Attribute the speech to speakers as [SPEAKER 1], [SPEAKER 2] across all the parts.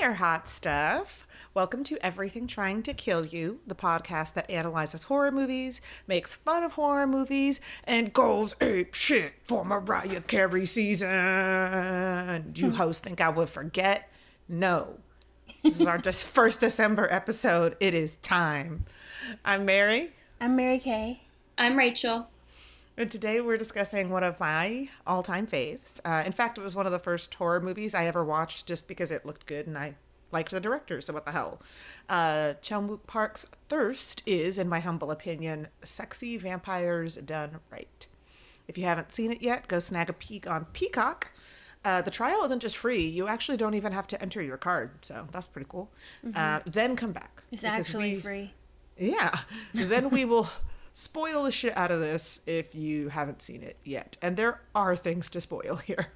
[SPEAKER 1] there, hot stuff. Welcome to Everything Trying to Kill You, the podcast that analyzes horror movies, makes fun of horror movies, and goes ape shit for Mariah Carey season. Do You hosts think I would forget? No. This is our just first December episode. It is time. I'm Mary,
[SPEAKER 2] I'm Mary Kay.
[SPEAKER 3] I'm Rachel.
[SPEAKER 1] And today we're discussing one of my all-time faves. Uh, in fact, it was one of the first horror movies I ever watched just because it looked good and I liked the director. So what the hell? Uh, Chan-wook Park's Thirst is, in my humble opinion, sexy vampires done right. If you haven't seen it yet, go snag a peek on Peacock. Uh, the trial isn't just free; you actually don't even have to enter your card, so that's pretty cool. Uh, then come back.
[SPEAKER 2] It's actually
[SPEAKER 1] we-
[SPEAKER 2] free.
[SPEAKER 1] yeah. then we will spoil the shit out of this if you haven't seen it yet. And there are things to spoil here.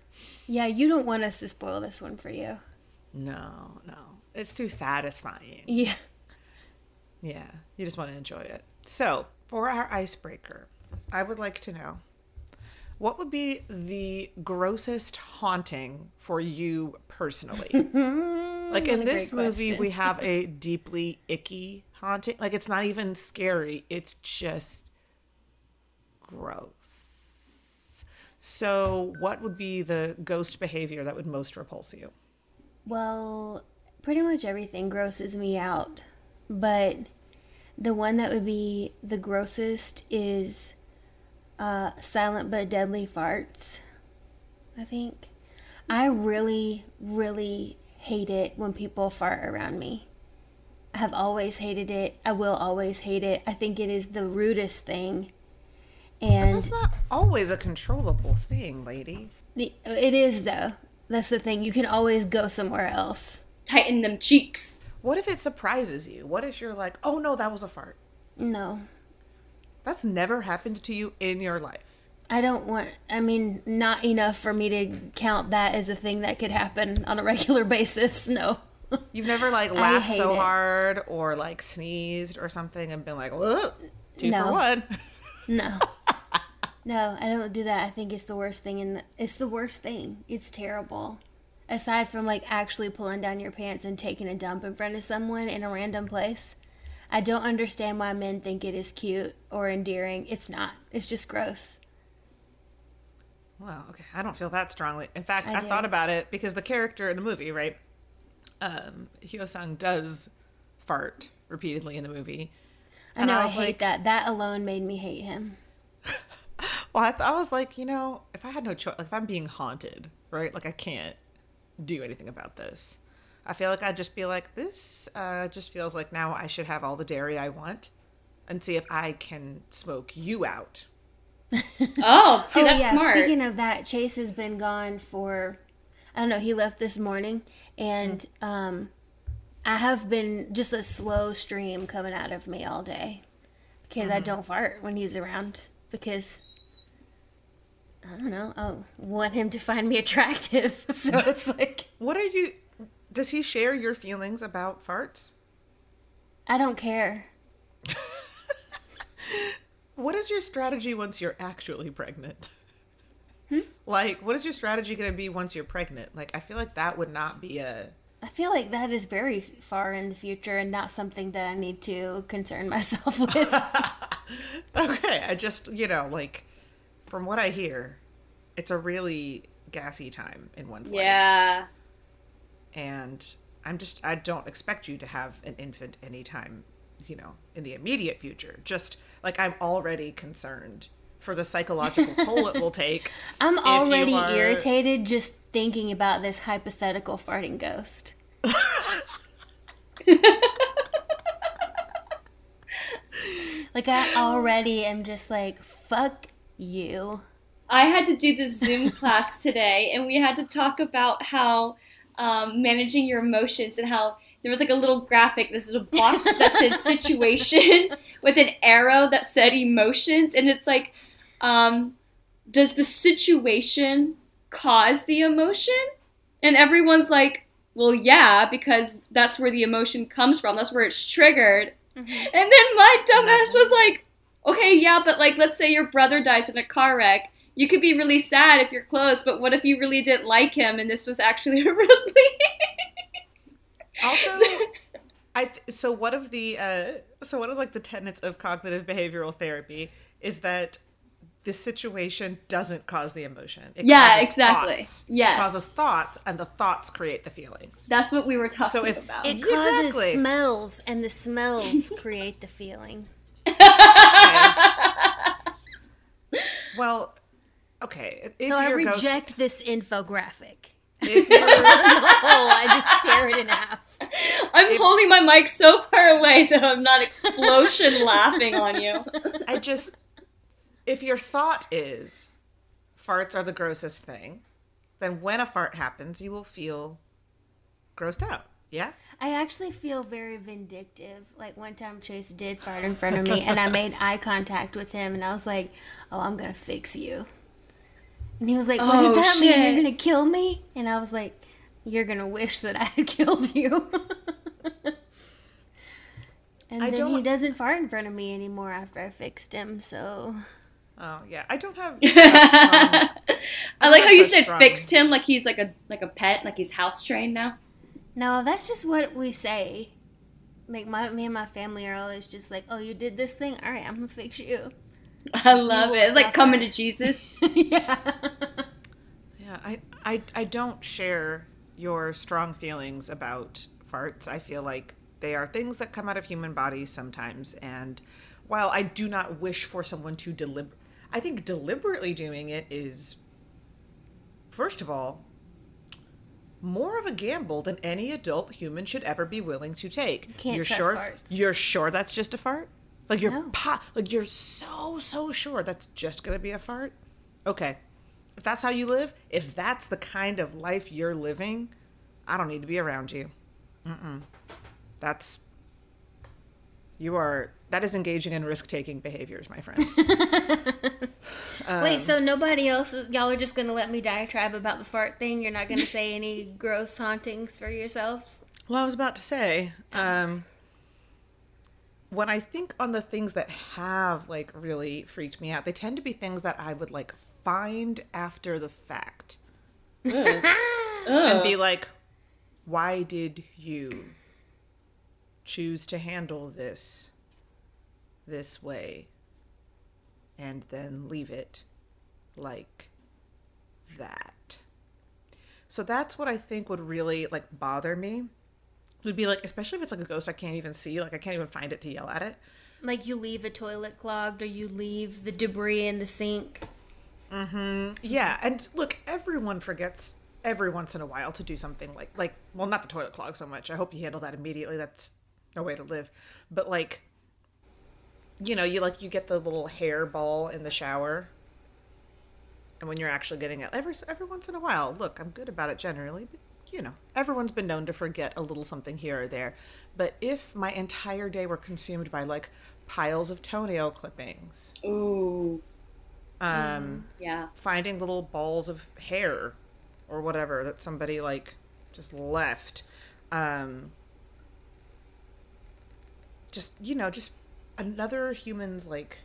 [SPEAKER 2] Yeah, you don't want us to spoil this one for you.
[SPEAKER 1] No, no. It's too satisfying.
[SPEAKER 2] Yeah.
[SPEAKER 1] Yeah. You just want to enjoy it. So, for our icebreaker, I would like to know what would be the grossest haunting for you personally? like in this
[SPEAKER 2] great
[SPEAKER 1] movie, we have a deeply icky haunting. Like it's not even scary, it's just gross. So, what would be the ghost behavior that would most repulse you?
[SPEAKER 2] Well, pretty much everything grosses me out. But the one that would be the grossest is uh, silent but deadly farts. I think. I really, really hate it when people fart around me. I have always hated it. I will always hate it. I think it is the rudest thing. And
[SPEAKER 1] That's not always a controllable thing, lady.
[SPEAKER 2] The- It is though. That's the thing. You can always go somewhere else.
[SPEAKER 3] Tighten them cheeks.
[SPEAKER 1] What if it surprises you? What if you're like, oh no, that was a fart?
[SPEAKER 2] No,
[SPEAKER 1] That's never happened to you in your life.
[SPEAKER 2] I don't want. I mean, not enough for me to count that as a thing that could happen on a regular basis. No.
[SPEAKER 1] You've never like laughed so
[SPEAKER 2] it.
[SPEAKER 1] hard or like sneezed or something and been like, whoa, two for one.
[SPEAKER 2] No. No, I don't do that. I think it's the worst thing in the, it's the worst thing. It's terrible. Aside from like actually pulling down your pants and taking a dump in front of someone in a random place. I don't understand why men think it is cute or endearing. It's not. It's just gross.
[SPEAKER 1] Well, okay, I don't feel that strongly. In fact,
[SPEAKER 2] I
[SPEAKER 1] I, thought about it because the character in the movie, right? Um, Hyo-sang does fart repeatedly in the movie.
[SPEAKER 2] I
[SPEAKER 1] And
[SPEAKER 2] know
[SPEAKER 1] I
[SPEAKER 2] I, hate
[SPEAKER 1] like-
[SPEAKER 2] that. That alone made me hate him.
[SPEAKER 1] Well, I, th- I was like, you know, if I had no choice, like if I'm being haunted, right? Like I can't do anything about this. I feel like I'd just be like, this uh, just feels like now I should have all the dairy I want and see if I can smoke you out.
[SPEAKER 3] Oh, see,
[SPEAKER 2] oh
[SPEAKER 3] that's
[SPEAKER 2] yeah.
[SPEAKER 3] smart.
[SPEAKER 2] Speaking of that, Chase has been gone for I don't know. He left this morning, and um, I have been just a slow stream coming out of me all day because I don't fart when he's around because. I don't know. I want him to find me attractive. So it's like,
[SPEAKER 1] What are you? Does he share your feelings about farts?
[SPEAKER 2] I don't care.
[SPEAKER 1] What is your strategy once you're actually pregnant? Like, what is your strategy going to be once you're pregnant? Like, I feel like that would not be a.
[SPEAKER 2] I feel like that is very far in the future and not something that I need to concern myself with.
[SPEAKER 1] Okay, I just, you know, like, from what I hear, it's a really gassy time in one's life.
[SPEAKER 3] yeah.
[SPEAKER 1] And I'm just, I don't expect you to have an infant anytime, you know, in the immediate future. Just like I'm already concerned for the psychological toll it will take.
[SPEAKER 2] I'm already
[SPEAKER 1] are-
[SPEAKER 2] irritated just thinking about this hypothetical farting ghost. like I already am just like fuck you.
[SPEAKER 3] I had to do this Zoom class today, and we had to talk about how um, managing your emotions and how there was like a little graphic. This is a box that said situation with an arrow that said emotions, and it's like, um, does the situation cause the emotion? And everyone's like, well, yeah, because that's where the emotion comes from. That's where it's triggered. And then my dumbass was like, okay, yeah, but like, let's say your brother dies in a car wreck. You could be really sad if you're close, but what if you really didn't like him and this was actually a really
[SPEAKER 1] Also, I th- so one of the uh, so one of like the tenets of cognitive behavioral therapy is that this situation doesn't cause the emotion. It
[SPEAKER 3] Yeah, exactly.
[SPEAKER 1] thoughts.
[SPEAKER 3] Yes.
[SPEAKER 1] it causes thoughts, and the thoughts create the feelings.
[SPEAKER 3] That's what we were talking
[SPEAKER 1] So if-
[SPEAKER 3] about.
[SPEAKER 2] It causes
[SPEAKER 1] Exactly.
[SPEAKER 2] smells, and the smells create the feeling.
[SPEAKER 1] Well, okay. If
[SPEAKER 2] so I
[SPEAKER 1] your ghost-
[SPEAKER 2] reject this infographic.
[SPEAKER 1] if
[SPEAKER 2] no,
[SPEAKER 1] your-
[SPEAKER 2] I just tear it in half.
[SPEAKER 3] I'm holding my mic so far away so I'm not explosion laughing on you.
[SPEAKER 1] I just if your thought is farts are the grossest thing, then when a fart happens, you will feel grossed out. Yeah?
[SPEAKER 2] I actually feel very vindictive. Like one time Chase did fart in front of me and I made eye contact with him and I was like, Oh, I'm gonna fix you. And he was like, What does
[SPEAKER 3] Oh,
[SPEAKER 2] that mean? You're gonna kill me? And I was like, You're gonna wish that I had killed you. and
[SPEAKER 1] I
[SPEAKER 2] then he
[SPEAKER 1] don't-
[SPEAKER 2] doesn't fart in front of me anymore after I fixed him, so
[SPEAKER 1] Oh yeah. I don't have such strong-
[SPEAKER 3] I like how you
[SPEAKER 1] such
[SPEAKER 3] said
[SPEAKER 1] strong-
[SPEAKER 3] fixed him like he's like a like a pet, like he's house trained now.
[SPEAKER 2] No, that's just what we say. Like my me and my family are always just like, "Oh, you did this thing. All right, I'm gonna fix you."
[SPEAKER 3] I love
[SPEAKER 2] will
[SPEAKER 3] it. It's like coming to Jesus.
[SPEAKER 2] yeah.
[SPEAKER 1] Yeah, I, I I don't share your strong feelings about farts. I feel like they are things that come out of human bodies sometimes and while I do not wish for someone to deliberate I think deliberately doing it is first of all more of a gamble than any adult human should ever be willing to take.
[SPEAKER 2] You Can't
[SPEAKER 1] you're
[SPEAKER 2] trust
[SPEAKER 1] sure
[SPEAKER 2] farts.
[SPEAKER 1] you're sure that's just a fart? Like you're
[SPEAKER 2] No.
[SPEAKER 1] po- like you're so so sure that's just going to be a fart? Okay. If that's how you live, if that's the kind of life you're living, I don't need to be around you. Mm-mm. That's you are that is engaging in risk-taking behaviors, my friend.
[SPEAKER 2] Wait, so nobody else? Y'all are just gonna let me diatribe about the fart thing? You're not gonna say any gross hauntings for yourselves?
[SPEAKER 1] Well, I was about to say, um, when I think on the things that have like really freaked me out, they tend to be things that I would like find after the fact and be like, why did you choose to handle this this way and then leave it like that? So that's what I think would really like bother me. Would be like, especially if it's like a ghost I can't even see, like I can't even find it to yell at it.
[SPEAKER 2] Like you leave a toilet clogged, or you leave the debris in the sink. Mm-hmm.
[SPEAKER 1] Yeah, and look, everyone forgets every once in a while to do something like like well, not the toilet clog so much. I hope you handle that immediately. That's no way to live. But like you know, you like you get the little hair ball in the shower. And when you're actually getting it every every once in a while. Look, I'm good about it generally, but you know, everyone's been known to forget a little something here or there. But if my entire day were consumed by like piles of toenail clippings,
[SPEAKER 3] Ooh,
[SPEAKER 1] um
[SPEAKER 3] yeah.
[SPEAKER 1] finding little balls of hair or whatever that somebody like just left um just you know just another human's like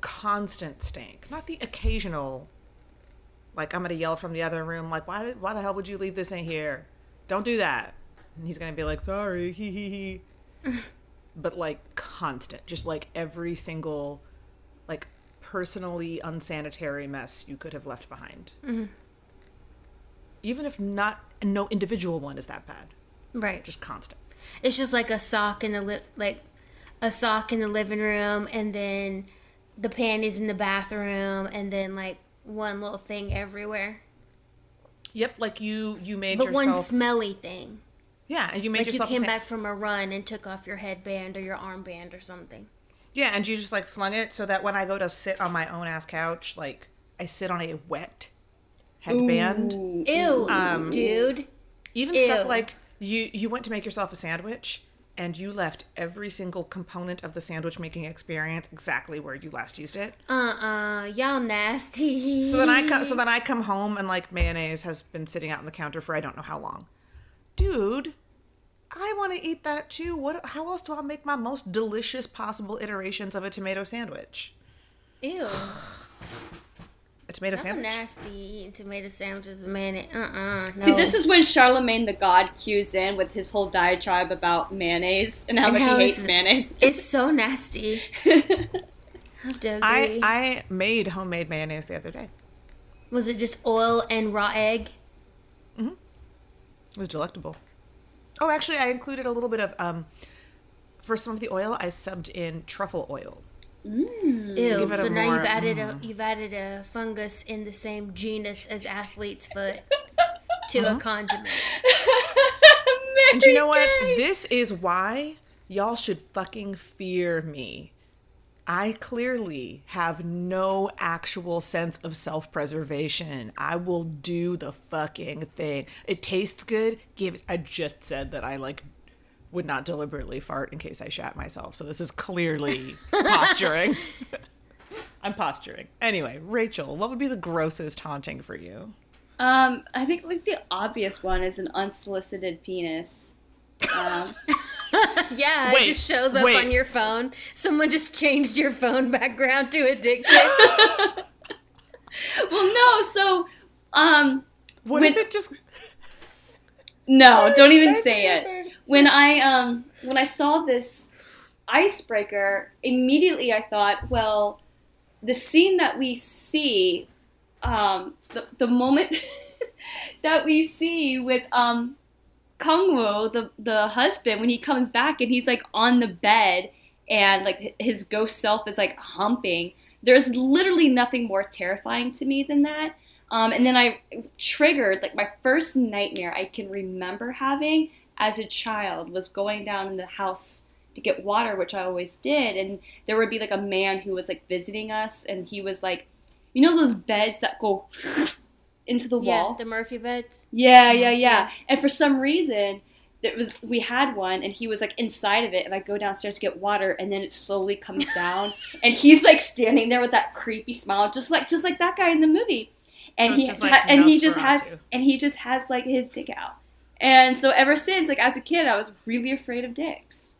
[SPEAKER 1] constant stink not the occasional like i'm gonna yell from the other room like why, why the hell would you leave this in here? Don't do that. And he's gonna be like sorry hee hee hee but like constant. Just like every single like personally unsanitary mess you could have left behind. Mm-hmm. Even if not, no individual one is that bad,
[SPEAKER 2] Right.
[SPEAKER 1] just constant.
[SPEAKER 2] It's just like a sock in the li- like a sock in the living room, and then the panties in the bathroom, and then like one little thing everywhere.
[SPEAKER 1] Yep, like you you made
[SPEAKER 2] But one smelly thing.
[SPEAKER 1] yeah, and you made
[SPEAKER 2] Like you
[SPEAKER 1] yourself a
[SPEAKER 2] came
[SPEAKER 1] sa-
[SPEAKER 2] back from a run and took off your headband or your armband or something.
[SPEAKER 1] yeah, and you just like flung it so that when I go to sit on my own ass couch, like I sit on a wet headband.
[SPEAKER 3] Ooh.
[SPEAKER 2] Ew,
[SPEAKER 1] Um,
[SPEAKER 2] dude.
[SPEAKER 1] Even stuff like you you went to make yourself a sandwich and you left every single component of the sandwich making experience exactly where you last used it.
[SPEAKER 2] Uh uh, y'all nasty.
[SPEAKER 1] So then I come so then I come home and like mayonnaise has been sitting out on the counter for I don't know how long. Dude, I want to eat that too. What how else do I make my most delicious possible iterations of a tomato sandwich?
[SPEAKER 2] Ew.
[SPEAKER 1] It tomato sandwich.
[SPEAKER 2] nasty eating tomato sandwiches with mayonnaise. Uh-uh. No.
[SPEAKER 3] See, this is when Charlemagne the God cues in with his whole diatribe about mayonnaise and how
[SPEAKER 2] And
[SPEAKER 3] much
[SPEAKER 2] how
[SPEAKER 3] he
[SPEAKER 2] it's-
[SPEAKER 3] hates mayonnaise.
[SPEAKER 2] It's so nasty. Have to agree.
[SPEAKER 1] I I made homemade mayonnaise the other day.
[SPEAKER 2] was it just oil and raw egg? Mm-hmm.
[SPEAKER 1] It was delectable. Oh, actually, I included a little bit of um. For some of the oil, I subbed in truffle oil.
[SPEAKER 2] Ew. So now
[SPEAKER 1] more-
[SPEAKER 2] you've added a you've added a fungus in the same genus as athlete's foot to
[SPEAKER 1] Uh-huh.
[SPEAKER 2] a condiment.
[SPEAKER 1] And you know what? This is why y'all should fucking fear me. I clearly have no actual sense of self preservation. I will do the fucking thing. It tastes good. Give I just said that I like would not deliberately fart in case I shat myself. So this is clearly posturing. I'm posturing. Anyway, Rachel, what would be the grossest haunting for you?
[SPEAKER 3] Um, I think like the obvious one is an unsolicited penis. Um,
[SPEAKER 2] Yeah,
[SPEAKER 1] Wait,
[SPEAKER 2] it just shows up
[SPEAKER 1] wait.
[SPEAKER 2] on your phone. Someone just changed your phone background to a dick pic.
[SPEAKER 3] well, no, so um,
[SPEAKER 1] What
[SPEAKER 3] With-
[SPEAKER 1] if it just
[SPEAKER 3] no, don't even say
[SPEAKER 1] do
[SPEAKER 3] it. When I um when I saw this icebreaker, immediately I thought, well, the scene that we see, um, the the moment that we see with um Kang-woo, the the husband, when he comes back and he's like on the bed and like his ghost self is like humping. There's literally nothing more terrifying to me than that. Um, and then I triggered like my first nightmare I can remember having as a child was going down in the house to get water, which I always did, and there would be like a man who was like visiting us, and he was like, you know those beds that go into the
[SPEAKER 2] yeah,
[SPEAKER 3] wall.
[SPEAKER 2] the Murphy beds.
[SPEAKER 3] Yeah, yeah, uh-huh. yeah.
[SPEAKER 2] Yeah.
[SPEAKER 3] And for some reason, it was we had one, and he was like inside of it, and I go downstairs to get water, and then it slowly comes down, and he's like standing there with that creepy smile, just like just like that guy in the movie, and
[SPEAKER 1] So
[SPEAKER 3] he
[SPEAKER 1] just like
[SPEAKER 3] ha- and he just has
[SPEAKER 1] Nosferatu.
[SPEAKER 3] and he just has like his dick out, and so ever since, like as a kid, I was really afraid of dicks,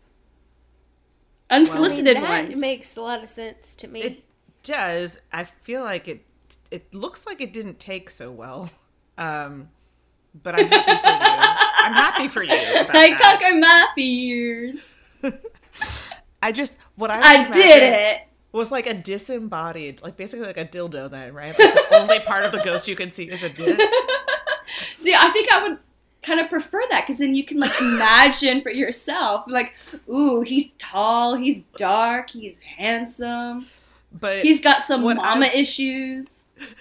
[SPEAKER 2] I mean,
[SPEAKER 3] unsolicited
[SPEAKER 2] that
[SPEAKER 3] ones.
[SPEAKER 2] makes a lot of sense to me.
[SPEAKER 1] It does. I feel like it. It looks like it didn't take so well. Um, but I'm happy for you. I'm happy for you. About
[SPEAKER 3] I
[SPEAKER 1] that.
[SPEAKER 3] cock my ears.
[SPEAKER 1] I just what I
[SPEAKER 3] I did it.
[SPEAKER 1] was like a disembodied, like basically like a dildo. Then right, like the only part of the ghost you can see is a dick.
[SPEAKER 3] See, I think I would kind of prefer that because then you can like imagine for yourself. Like, ooh, he's tall, he's dark, he's handsome,
[SPEAKER 1] But
[SPEAKER 3] he's got some mama
[SPEAKER 1] I-
[SPEAKER 3] issues.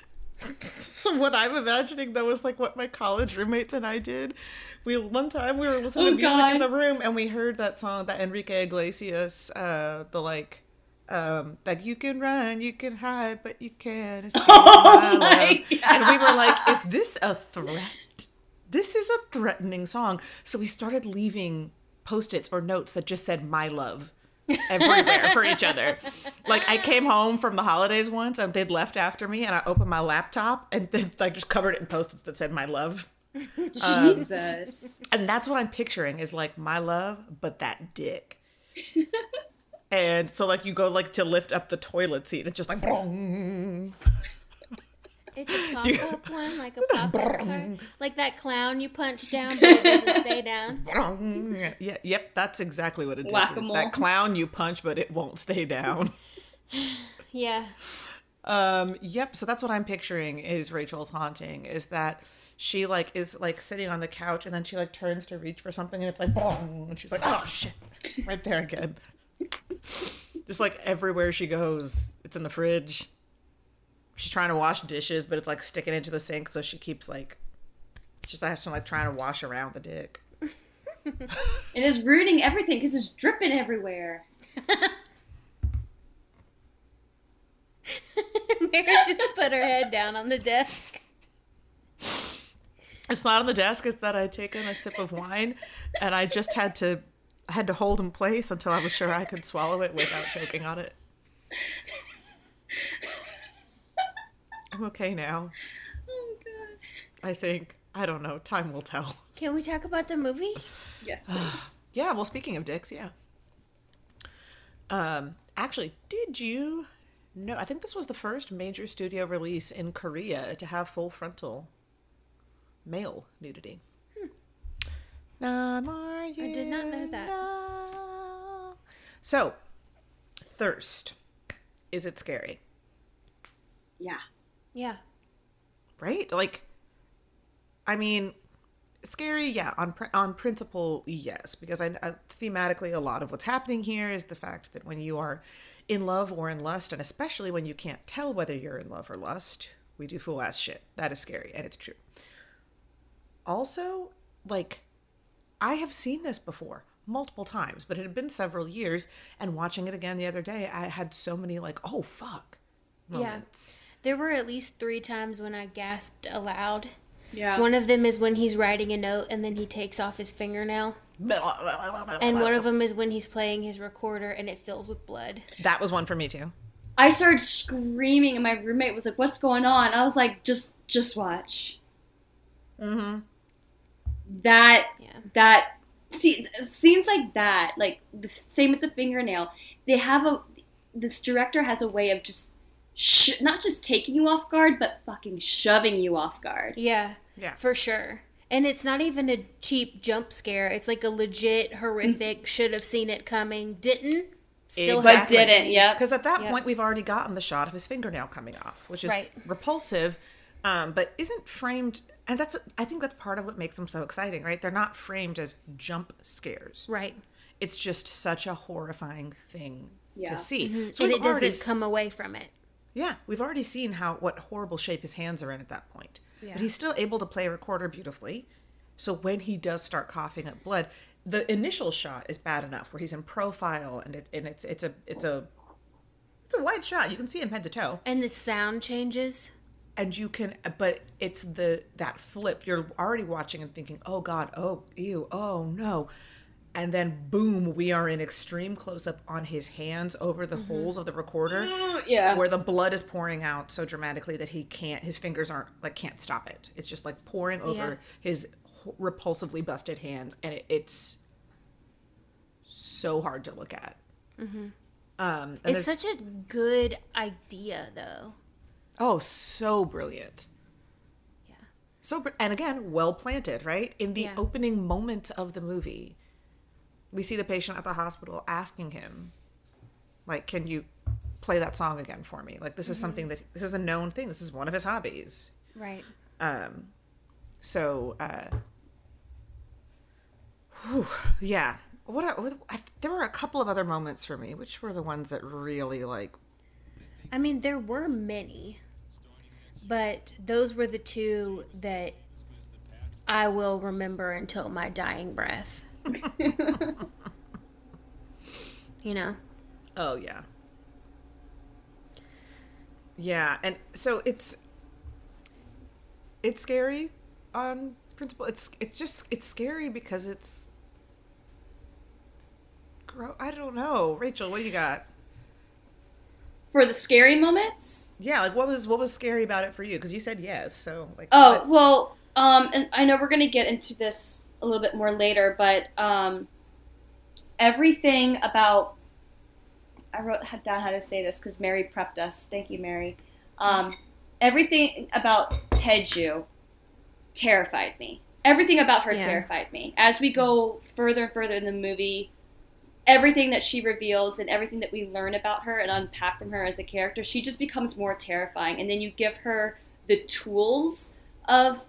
[SPEAKER 1] So what I'm imagining though is like what my college roommates and I did. We one time we were listening
[SPEAKER 3] Oh,
[SPEAKER 1] to music in the room and we heard that song that Enrique Iglesias, uh, the like, um, that you can run, you can hide, but you can't escape
[SPEAKER 3] Oh
[SPEAKER 1] my love. And we were like, is this a threat? This is a threatening song. So we started leaving post-its or notes that just said "my love." everywhere for each other. Like I came home from the holidays once and they'd left after me and I opened my laptop and then like just covered it in post-its that said my love. Um,
[SPEAKER 3] Jesus.
[SPEAKER 1] And that's what I'm picturing is like my love, but that dick. and so like you go like to lift up the toilet seat, and it's just like brong.
[SPEAKER 2] It's a pop-up one, like a pop-up card, like that clown you punch down, but it doesn't stay down.
[SPEAKER 1] Yeah, yep, that's exactly what it is.
[SPEAKER 3] Whack-a-mole.
[SPEAKER 1] That clown you punch, but it won't stay down.
[SPEAKER 2] Yeah,
[SPEAKER 1] Um, yep. So that's what I'm picturing is Rachel's haunting is that she like is like sitting on the couch and then she like turns to reach for something and it's like bong and she's like oh shit right there again. Just like everywhere she goes, it's in the fridge. She's trying to wash dishes, but it's like sticking into the sink, so she keeps like she's actually like trying to wash around the dick.
[SPEAKER 3] It is ruining everything because it's dripping everywhere.
[SPEAKER 2] Mary just put her head down on the desk.
[SPEAKER 1] It's not on the desk. It's that I'd taken a sip of wine, and I just had to I had to hold in place until I was sure I could swallow it without choking on it. I'm okay now.
[SPEAKER 3] Oh god.
[SPEAKER 1] I think. I don't know. Time will tell.
[SPEAKER 2] Can we talk about the movie?
[SPEAKER 3] Yes, please.
[SPEAKER 1] Yeah. Well, speaking of dicks, yeah. Um. Actually, did you No, I think this was the first major studio release in Korea to have full frontal male nudity. Hmm.
[SPEAKER 2] I did not know that.
[SPEAKER 1] So, thirst. Is it scary?
[SPEAKER 3] Yeah.
[SPEAKER 2] Yeah.
[SPEAKER 1] Right? Like, I mean, scary, yeah. On on principle, yes, because I, I thematically a lot of what's happening here is the fact that when you are in love or in lust, and especially when you can't tell whether you're in love or lust, we do fool ass shit. That is scary, and it's true. Also, like, I have seen this before multiple times, but it had been several years, and watching it again the other day, I had so many like, oh fuck, moments.
[SPEAKER 2] Yeah. There were at least three times when I gasped aloud.
[SPEAKER 3] Yeah.
[SPEAKER 2] One of them is when he's writing a note and then he takes off his fingernail. And one of them is when he's playing his recorder and it fills with blood.
[SPEAKER 1] that was one for me too.
[SPEAKER 3] I started screaming, and my roommate was like, "What's going on?" I was like, "Just, just watch."
[SPEAKER 1] Mm-hmm.
[SPEAKER 3] That,
[SPEAKER 2] Yeah.
[SPEAKER 3] that, see, scenes like that, like the same with the fingernail. They have a, this director has a way of just, sh- not just taking you off guard, but fucking shoving you off guard.
[SPEAKER 2] Yeah.
[SPEAKER 1] Yeah.
[SPEAKER 2] For sure. And it's not even a cheap jump scare. It's like a legit horrific, should have seen it coming, didn't. Still
[SPEAKER 1] But
[SPEAKER 3] didn't. Yeah.
[SPEAKER 1] Because at that
[SPEAKER 2] Yep.
[SPEAKER 1] point, we've already gotten the shot of his fingernail coming off, which is
[SPEAKER 2] Right.
[SPEAKER 1] repulsive, um, but isn't framed. And that's I think that's part of what makes them so exciting, right? They're not framed as jump scares.
[SPEAKER 2] Right.
[SPEAKER 1] It's just such a horrifying thing
[SPEAKER 3] Yeah.
[SPEAKER 1] to see.
[SPEAKER 2] Mm-hmm. and it doesn't
[SPEAKER 1] already
[SPEAKER 2] come away from it.
[SPEAKER 1] Yeah, we've already seen how what horrible shape his hands are in at that point.
[SPEAKER 2] Yeah.
[SPEAKER 1] But he's still able to play a recorder beautifully. So when he does start coughing up blood, the initial shot is bad enough where he's in profile and it and it's it's a it's a it's a wide shot. You can see him head to toe.
[SPEAKER 2] And the sound changes.
[SPEAKER 1] And you can but it's the that flip. You're already watching and thinking, "Oh god, oh ew, oh no." And then boom, we are in extreme close up on his hands over the holes of the recorder
[SPEAKER 3] Yeah.
[SPEAKER 1] where the blood is pouring out so dramatically that he can't his fingers aren't like can't stop it it's just like pouring over
[SPEAKER 2] Yeah.
[SPEAKER 1] his repulsively busted hands and it, it's so hard to look at um
[SPEAKER 2] It's such a good idea, though.
[SPEAKER 1] oh so brilliant
[SPEAKER 2] Yeah.
[SPEAKER 1] so and again well planted right in the
[SPEAKER 2] Yeah.
[SPEAKER 1] opening moments of the movie we see the patient at the hospital asking him like can you play that song again for me like this is something that this is a known thing this is one of his hobbies
[SPEAKER 2] Right.
[SPEAKER 1] Um, so uh, whew, yeah. What, are, what I, there were a couple of other moments for me, which were the ones that really like.
[SPEAKER 2] I mean, there were many, but those were the two that I will remember until my dying breath. You know?
[SPEAKER 1] Oh yeah. Yeah, and so it's it's scary on principle. It's it's just it's scary because it's. Gro- I don't know, Rachel. What do you got?
[SPEAKER 3] For the scary moments.
[SPEAKER 1] Yeah, like what was what was scary about it for you? Because you said yes, so like.
[SPEAKER 3] Oh
[SPEAKER 1] what-
[SPEAKER 3] well, um, and I know we're gonna get into this a little bit more later, but um, everything about I wrote down how to say this because Mary prepped us. Thank you, Mary. Um, everything about Taeju terrified me. Everything about her
[SPEAKER 2] Yeah.
[SPEAKER 3] terrified me. As we go further and further in the movie, everything that she reveals and everything that we learn about her and unpack from her as a character, she just becomes more terrifying. And then you give her the tools of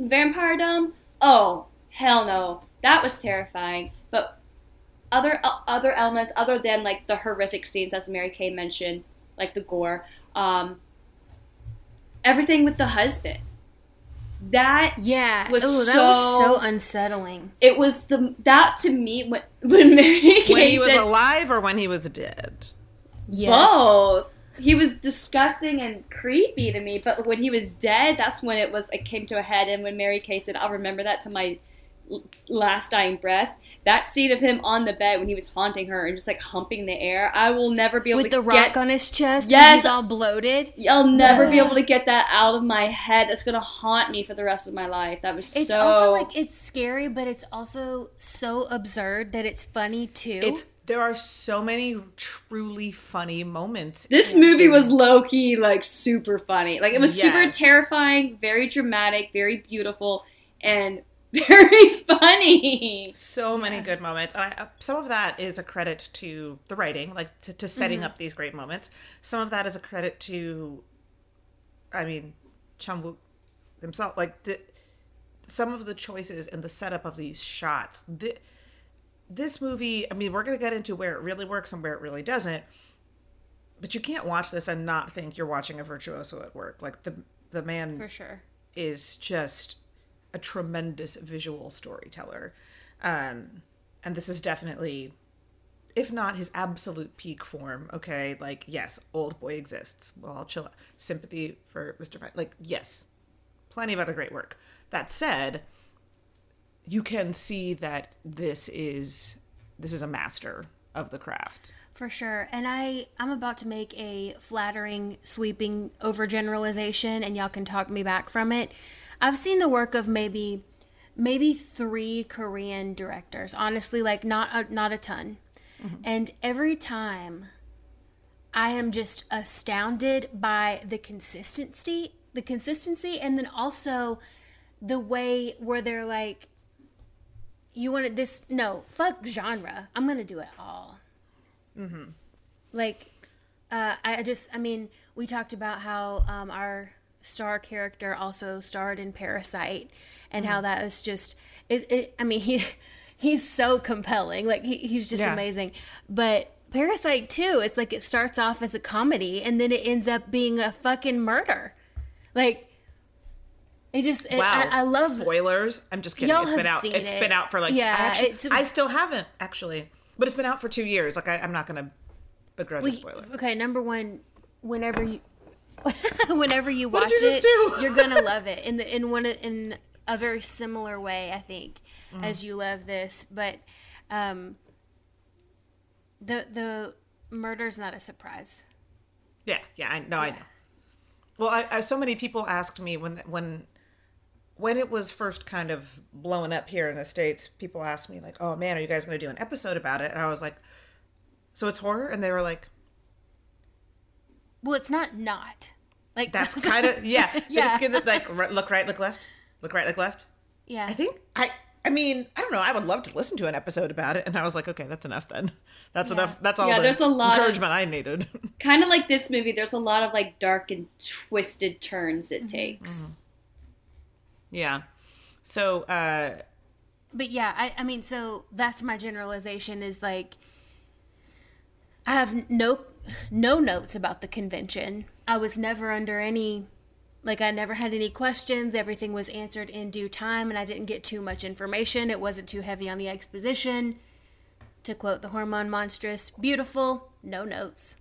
[SPEAKER 3] vampiredom. Oh, hell no. That was terrifying. But other uh, other elements other than like the horrific scenes as Mary Kay mentioned, like the gore, um, everything with the husband. That
[SPEAKER 2] Yeah.
[SPEAKER 3] Was
[SPEAKER 2] oh, that was
[SPEAKER 3] so-
[SPEAKER 2] so unsettling.
[SPEAKER 3] it was the that to me when when Mary Kay
[SPEAKER 1] when he was
[SPEAKER 3] said
[SPEAKER 1] alive or when he was dead.
[SPEAKER 2] Yes.
[SPEAKER 3] both. He was disgusting and creepy to me, but when he was dead, that's when it was it came to a head. And when Mary Kay said, "I'll remember that to my l- last dying breath," that scene of him on the bed when he was haunting her and just like humping the air, I will never be able
[SPEAKER 2] With
[SPEAKER 3] to
[SPEAKER 2] the rock on his chest,
[SPEAKER 3] Yes.
[SPEAKER 2] yes, he's all bloated.
[SPEAKER 3] I'll never be able to get that out of my head. That's gonna haunt me for the rest of my life. That was
[SPEAKER 2] It's
[SPEAKER 3] so.
[SPEAKER 2] It's also like it's scary, but it's also so absurd that it's funny too.
[SPEAKER 1] It's there are so many truly funny moments.
[SPEAKER 3] This movie was low key like super funny. Like it was super terrifying, very dramatic, very beautiful, and very funny.
[SPEAKER 1] so many good moments and I, uh, some of that is a credit to the writing like to, to setting
[SPEAKER 3] Mm-hmm.
[SPEAKER 1] up these great moments some of that is a credit to i mean Chan-wook himself like the, some of the choices and the setup of these shots the, this movie i mean we're going to get into where it really works and where it really doesn't but you can't watch this and not think you're watching a virtuoso at work like the the man
[SPEAKER 2] For sure.
[SPEAKER 1] is just a tremendous visual storyteller. Um, and this is definitely, if not his absolute peak form, okay, like, yes, Old Boy exists. Well, I'll chill. out. Sympathy for Mr. Fine. Like, yes, plenty of other great work. That said, you can see that this is this is a master of the craft.
[SPEAKER 2] For sure. And I I'm about to make a flattering sweeping overgeneralization and y'all can talk me back from it. I've seen the work of maybe maybe 3 Korean directors. Honestly, like not a, not a ton. And every time I am just astounded by the consistency, the consistency and then also the way where they're like you wanted this no, fuck genre. I'm going to do it all like uh, I just I mean we talked about how um, our star character also starred in Parasite and how mm. that is just it, it I mean he he's so compelling like he, he's just
[SPEAKER 1] Yeah.
[SPEAKER 2] amazing but Parasite too it's like it starts off as a comedy and then it ends up being a fucking murder like it just it,
[SPEAKER 1] Wow.
[SPEAKER 2] I, I love
[SPEAKER 1] spoilers. I'm just kidding.
[SPEAKER 2] Y'all
[SPEAKER 1] It's been
[SPEAKER 2] have
[SPEAKER 1] out.
[SPEAKER 2] seen
[SPEAKER 1] It's
[SPEAKER 2] it.
[SPEAKER 1] been out for like
[SPEAKER 2] Yeah,
[SPEAKER 1] I actually,
[SPEAKER 2] it's-
[SPEAKER 1] I still haven't actually, but it's been out for two years. Like I, I'm not gonna begrudge a
[SPEAKER 2] We-
[SPEAKER 1] spoiler.
[SPEAKER 2] Okay, number one, whenever you whenever you watch
[SPEAKER 1] you
[SPEAKER 2] it, you're gonna love it in the in one in a very similar way, I think,
[SPEAKER 1] Mm-hmm.
[SPEAKER 2] as you love this. But um, the the murder's not a surprise.
[SPEAKER 1] Yeah, yeah, I know, I know. Well, I, I so many people asked me when when when it was first kind of blowing up here in the states. People asked me like, "Oh man, are you guys going to do an episode about it?" And I was like, "So it's horror?" And they were like,
[SPEAKER 2] Well, it's not not like
[SPEAKER 1] "That's kind of yeah." They
[SPEAKER 2] Yeah.
[SPEAKER 1] just gonna like r- look right, look left, look right, look left.
[SPEAKER 2] yeah.
[SPEAKER 1] I think I. I mean, I don't know. I would love to listen to an episode about it, and I was like, okay, that's enough then. That's
[SPEAKER 2] Yeah.
[SPEAKER 1] enough. That's all
[SPEAKER 3] Yeah,
[SPEAKER 1] the
[SPEAKER 3] there's a lot of-
[SPEAKER 1] encouragement I needed.
[SPEAKER 3] Kind of like this movie, there's a lot of like dark and twisted turns it takes.
[SPEAKER 1] yeah. So, uh,
[SPEAKER 2] But yeah, I, I mean, so that's my generalization is like, I have no no notes about the convention. I was never under any, like, I never had any questions. Everything was answered in due time, and I didn't get too much information. It wasn't too heavy on the exposition. To quote the hormone monstrous, beautiful, no notes.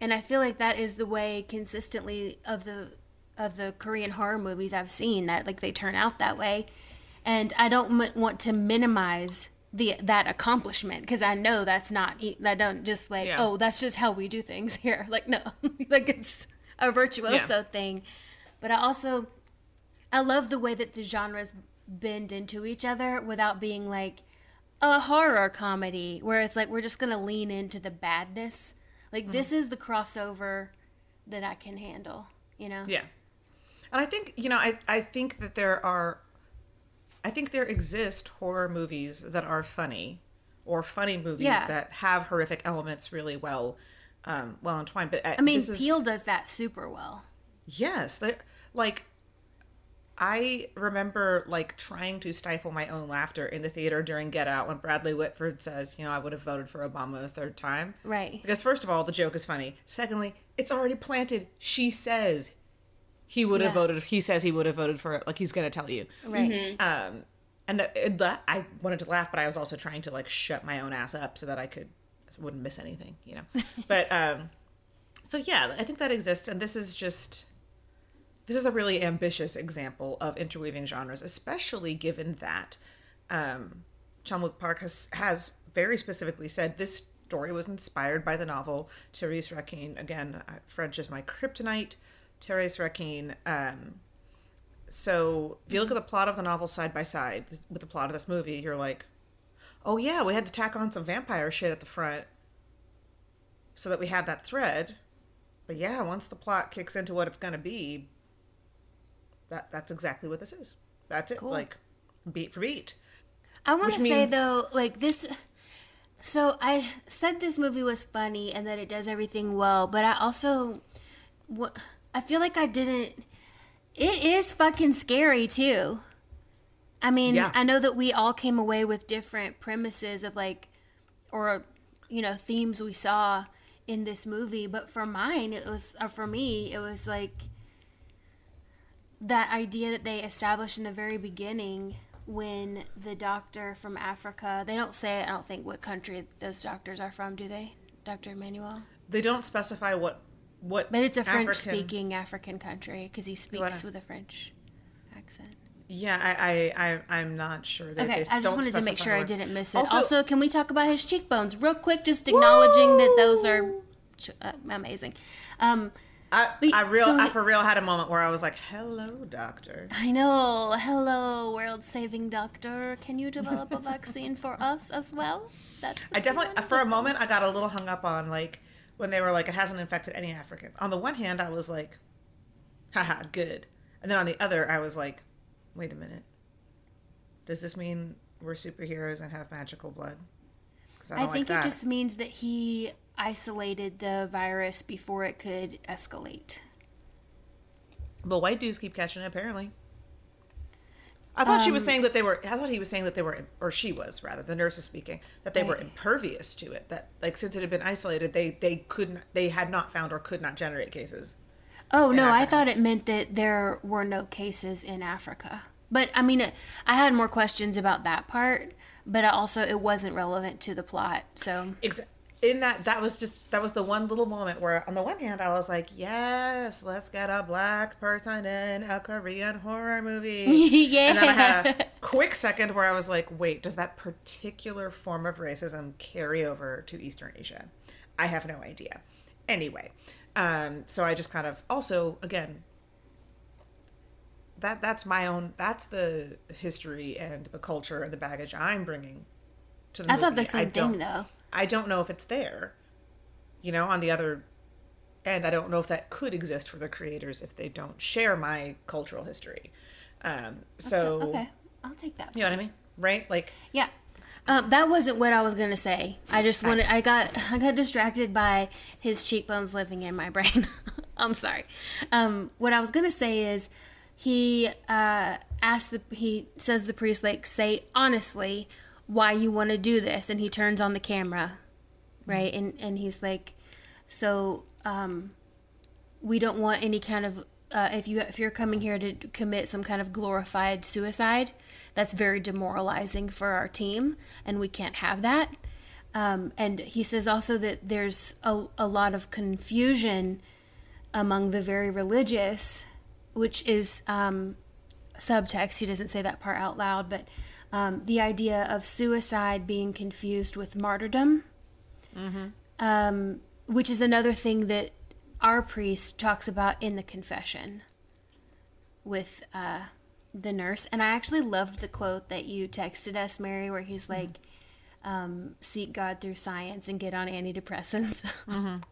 [SPEAKER 2] And I feel like that is the way consistently of the of the Korean horror movies I've seen that like they turn out that way and I don't m- want to minimize the that accomplishment because I know that's not that don't just like
[SPEAKER 1] Yeah.
[SPEAKER 2] oh that's just how we do things here like no like it's a virtuoso
[SPEAKER 1] Yeah.
[SPEAKER 2] thing but I also I love the way that the genres bend into each other without being like a horror comedy where it's like we're just gonna lean into the badness like
[SPEAKER 1] Mm-hmm.
[SPEAKER 2] this is the crossover that I can handle you know
[SPEAKER 1] Yeah. And I think, you know, I, I think that there are, I think there exist horror movies that are funny or funny movies
[SPEAKER 2] Yeah.
[SPEAKER 1] that have horrific elements really well, um, well entwined. But uh,
[SPEAKER 2] I mean
[SPEAKER 1] is,
[SPEAKER 2] Peele does that super well
[SPEAKER 1] Yes. they like, I remember like trying to stifle my own laughter in the theater during Get Out when Bradley Whitford says, you know, I would have voted for Obama a third time.
[SPEAKER 2] right
[SPEAKER 1] Because first of all, the joke is funny. Secondly, it's already planted. She says he would have
[SPEAKER 2] Yeah.
[SPEAKER 1] voted. He says he would have voted for it. Like he's gonna tell you.
[SPEAKER 2] right
[SPEAKER 1] Um, and th- it- that I wanted to laugh, but I was also trying to like shut my own ass up so that I could wouldn't miss anything, you know. but um, so yeah, I think that exists, and this is just this is a really ambitious example of interweaving genres, especially given that um, Chan Park has has very specifically said this story was inspired by the novel Therese Raquin. Again, uh, French is my kryptonite. Therese Raquin. Um, so if you look at the plot of the novel side by side with the plot of this movie, you're like, oh yeah, we had to tack on some vampire shit at the front so that we had that thread. But yeah, once the plot kicks into what it's going to be, that that's exactly what this is. That's it.
[SPEAKER 2] Cool.
[SPEAKER 1] Like beat for beat.
[SPEAKER 2] I want to
[SPEAKER 1] Which
[SPEAKER 2] say though, like this. So I said this movie was funny and that it does everything well, but I also, what I feel like I didn't. It is fucking scary too. I mean,
[SPEAKER 1] Yeah.
[SPEAKER 2] I know that we all came away with different premises of like, or you know, themes we saw in this movie, but for mine, it was, or for me, it was like that idea that they established in the very beginning when the doctor from Africa, they don't say, I don't think, what country those doctors are from, do they? Dr. Emmanuel?
[SPEAKER 1] They don't specify what what
[SPEAKER 2] But it's a french speaking African country because he speaks with a French accent.
[SPEAKER 1] Yeah, I I, I I'm not sure. They,
[SPEAKER 2] Okay, I just wanted to make sure I didn't miss it.
[SPEAKER 1] Also-
[SPEAKER 2] Also, can we talk about his cheekbones real quick? Just acknowledging that those are ch- uh, amazing. Um,
[SPEAKER 1] I,
[SPEAKER 2] Wait,
[SPEAKER 1] I real
[SPEAKER 2] so
[SPEAKER 1] I for real had a moment where I was like, "Hello, doctor."
[SPEAKER 2] I know. Hello, world saving doctor. Can you develop a vaccine for us as well? That's
[SPEAKER 1] I definitely for a moment I got a little hung up on like when they were like it hasn't infected any African. On the one hand, I was like, "Haha, good," and then on the other, I was like, "Wait a minute. Does this mean we're superheroes and have magical blood?"
[SPEAKER 2] I
[SPEAKER 1] don't
[SPEAKER 2] think
[SPEAKER 1] like
[SPEAKER 2] it just means that he isolated the virus before it could escalate.
[SPEAKER 1] But white dudes keep catching it apparently. I thought
[SPEAKER 2] Um,
[SPEAKER 1] she was saying that they were. I thought he was saying that they were, or she was rather. The nurse is speaking that they were impervious to it. That like since it had been isolated, they they couldn't, they had not found or could not generate cases.
[SPEAKER 2] Oh no, I thought it meant that there were no cases in Africa. But I mean, it, I had more questions about that part, but I also it wasn't relevant to the plot. So
[SPEAKER 1] Exa- in that that was just that was the one little moment where on the one hand I was like, yes, let's get a black person in a Korean horror movie. yeah. And then I had a quick second where I was like, wait, does that particular form of racism carry over to Eastern Asia? I have no idea. Anyway, um, so I just kind of also again that that's my own that's the history and the culture and the baggage I'm bringing to the
[SPEAKER 2] I thought the same thing though.
[SPEAKER 1] I don't know if it's there. You know, on the other end, I don't know if that could exist for the creators if they don't share my cultural history. Um, so,
[SPEAKER 2] okay, I'll take that.
[SPEAKER 1] you know what I mean, right? Like,
[SPEAKER 2] Yeah. Um, that wasn't what I was gonna say. I just wanted. I got. I got distracted by his cheekbones living in my brain. I'm sorry. Um, what I was gonna say is, he uh, asked the. He says the priest like say honestly why you want to do this, and he turns on the camera, right? And and he's like, so um, we don't want any kind of uh, if you if you're coming here to commit some kind of glorified suicide, that's very demoralizing for our team, and we can't have that. Um, and he says also that there's a, a lot of confusion among the very religious, which is um, subtext. He doesn't say that part out loud, but um, the idea of suicide being confused with martyrdom, um, which is another thing that our priest talks about in the confession with uh, the nurse. And I actually loved the quote that you texted us, Mary, where he's like, um, seek God through science and get on antidepressants.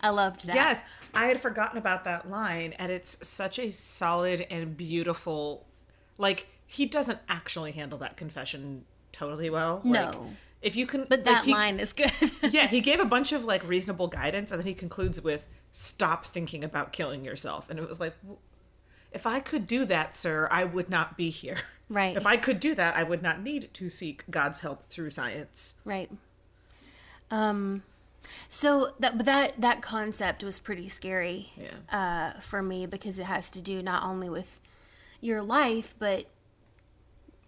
[SPEAKER 2] I loved that.
[SPEAKER 1] yes, I had forgotten about that line, and it's such a solid and beautiful. Like, he doesn't actually handle that confession totally well. Like,
[SPEAKER 2] No.
[SPEAKER 1] If you can,
[SPEAKER 2] But
[SPEAKER 1] like,
[SPEAKER 2] that
[SPEAKER 1] he-
[SPEAKER 2] line is good.
[SPEAKER 1] yeah, he gave a bunch of like reasonable guidance, and then he concludes with "Stop thinking about killing yourself." And it was like, if I could do that, sir, I would not be here.
[SPEAKER 2] Right.
[SPEAKER 1] If I could do that, I would not need to seek God's help through science.
[SPEAKER 2] Right. Um so that but that that concept was pretty scary
[SPEAKER 1] Yeah.
[SPEAKER 2] uh for me because it has to do not only with your life but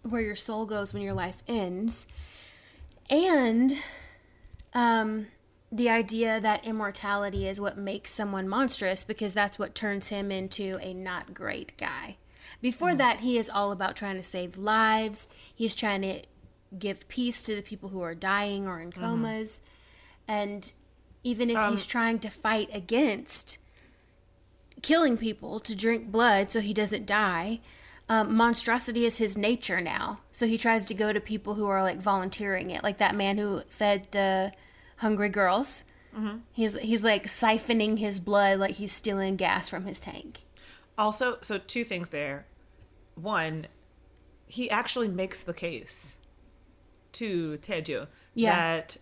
[SPEAKER 2] where your soul goes when your life ends and um the idea that immortality is what makes someone monstrous because that's what turns him into a not great guy. Before mm. that, he is all about trying to save lives. He's trying to give peace to the people who are dying or in mm-hmm. comas. And even if he's um, trying to fight against killing people to drink blood so he doesn't die, um, monstrosity is his nature now. So he tries to go to people who are like volunteering it, like that man who fed the hungry girls. Mm-hmm. He's he's like siphoning his blood, like he's stealing gas from his tank.
[SPEAKER 1] Also, so two things there. One, he actually makes the case to Taeju
[SPEAKER 2] Yeah.
[SPEAKER 1] that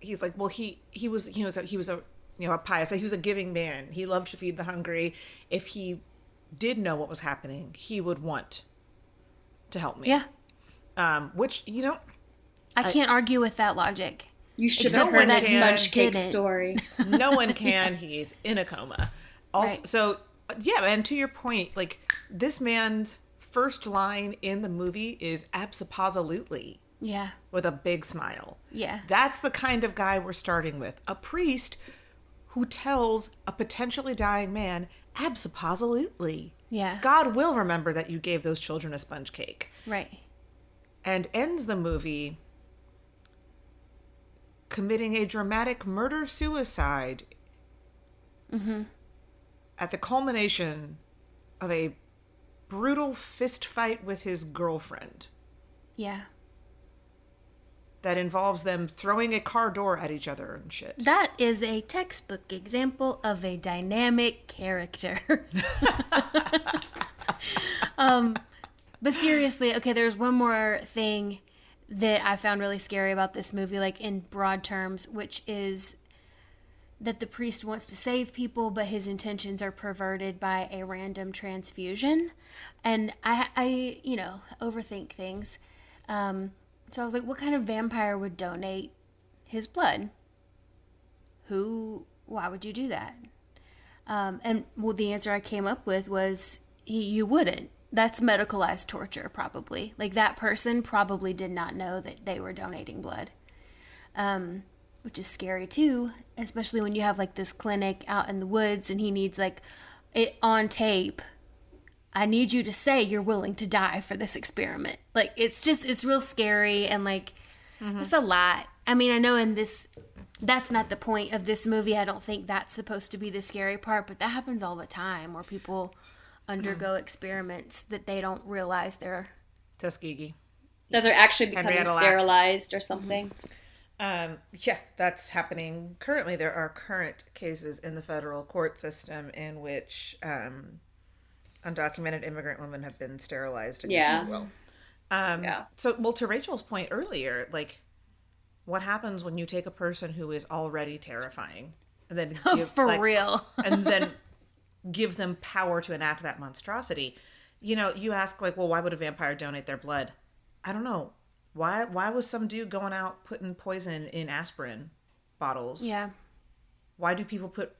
[SPEAKER 1] he's like, well, he he was he was a, he was a you know a pious, he was a giving man. He loved to feed the hungry. If he did know what was happening, he would want to help me.
[SPEAKER 2] Yeah,
[SPEAKER 1] Um, which you know,
[SPEAKER 2] I can't argue with that logic.
[SPEAKER 3] You should
[SPEAKER 2] Except
[SPEAKER 3] have
[SPEAKER 2] for
[SPEAKER 3] heard
[SPEAKER 2] that
[SPEAKER 3] the
[SPEAKER 1] he
[SPEAKER 3] sponge cake story.
[SPEAKER 1] no one can. He's in a coma. Also,
[SPEAKER 2] Right.
[SPEAKER 1] so yeah, and to your point, like this man's first line in the movie is absolutely
[SPEAKER 2] Yeah,
[SPEAKER 1] with a big smile.
[SPEAKER 2] Yeah.
[SPEAKER 1] That's the kind of guy we're starting with. A priest who tells a potentially dying man, absolutely.
[SPEAKER 2] Yeah.
[SPEAKER 1] God will remember that you gave those children a sponge cake.
[SPEAKER 2] right.
[SPEAKER 1] And ends the movie committing a dramatic murder suicide mm-hmm. at the culmination of a brutal fist fight with his girlfriend.
[SPEAKER 2] Yeah.
[SPEAKER 1] That involves them throwing a car door at each other and shit.
[SPEAKER 2] That is a textbook example of a dynamic character. um, but seriously, okay, there's one more thing that I found really scary about this movie, like in broad terms, which is that the priest wants to save people, but his intentions are perverted by a random transfusion. And I, I you know, overthink things. Um, so I was like, what kind of vampire would donate his blood? Who, why would you do that? Um, and well, the answer I came up with was he, you wouldn't. That's medicalized torture, probably. Like that person probably did not know that they were donating blood, um, which is scary too, especially when you have like this clinic out in the woods and he needs like it on tape. I need you to say you're willing to die for this experiment. Like it's just it's real scary and like it's a lot. I mean, I know in this that's not the point of this movie. I don't think that's supposed to be the scary part, but that happens all the time where people undergo experiments that they don't realize they're
[SPEAKER 1] Tuskegee.
[SPEAKER 3] that they're actually becoming
[SPEAKER 1] Henrietta Lacks.
[SPEAKER 3] sterilized or something.
[SPEAKER 1] Um, yeah, that's happening currently. There are current cases in the federal court system in which um, undocumented immigrant women have been sterilized against
[SPEAKER 3] Yeah.
[SPEAKER 1] their. Um,
[SPEAKER 3] Yeah.
[SPEAKER 1] So, well, to Rachel's point earlier, like, what happens when you take a person who is already terrifying and then give,
[SPEAKER 2] for
[SPEAKER 1] like,
[SPEAKER 2] real.
[SPEAKER 1] and then give them power to enact that monstrosity? You know, you ask like, well, why would a vampire donate their blood? I don't know. Why? Why was some dude going out putting poison in aspirin bottles?
[SPEAKER 2] yeah.
[SPEAKER 1] Why do people put?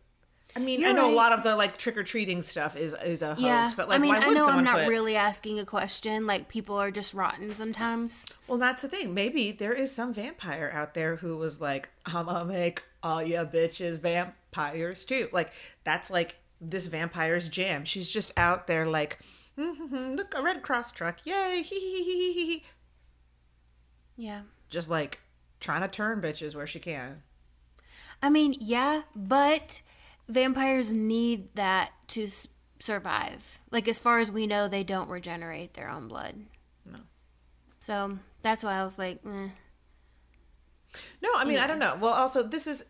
[SPEAKER 1] I mean,
[SPEAKER 2] You're
[SPEAKER 1] I know
[SPEAKER 2] right.
[SPEAKER 1] a lot of the like trick or treating stuff is is a hoax,
[SPEAKER 2] Yeah.
[SPEAKER 1] but like,
[SPEAKER 2] I mean, I know I'm not
[SPEAKER 1] put?
[SPEAKER 2] really asking a question. Like people are just rotten sometimes.
[SPEAKER 1] Well, that's the thing. Maybe there is some vampire out there who was like, I'm gonna make all ya bitches vampires too. Like, that's like this vampire's jam. She's just out there like, "Hmm, look, a Red Cross truck. Yay.
[SPEAKER 2] Yeah.
[SPEAKER 1] Just like trying to turn bitches where she can.
[SPEAKER 2] I mean, yeah, but vampires need that to survive. Like, as far as we know, they don't regenerate their own blood.
[SPEAKER 1] No.
[SPEAKER 2] So that's why I was like, eh.
[SPEAKER 1] No, I mean, I don't know. Well, also, this is,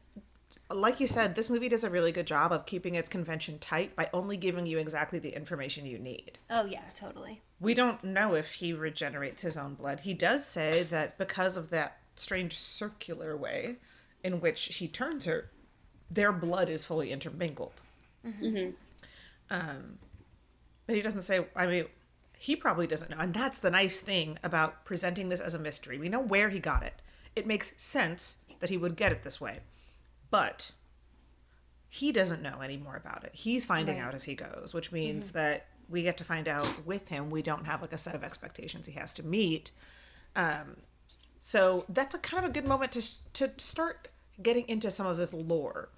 [SPEAKER 1] like you said, this movie does a really good job of keeping its convention tight by only giving you exactly the information you need.
[SPEAKER 2] oh, yeah, totally.
[SPEAKER 1] We don't know if he regenerates his own blood. He does say that because of that strange circular way in which he turns her, their blood is fully intermingled. Um, but he doesn't say, I mean, he probably doesn't know. And that's the nice thing about presenting this as a mystery. We know where he got it. It makes sense that he would get it this way. But he doesn't know any more about it. He's finding
[SPEAKER 2] Right.
[SPEAKER 1] out as he goes, which means that we get to find out with him. We don't have like a set of expectations he has to meet. Um, so that's a kind of a good moment to to start getting into some of this lore.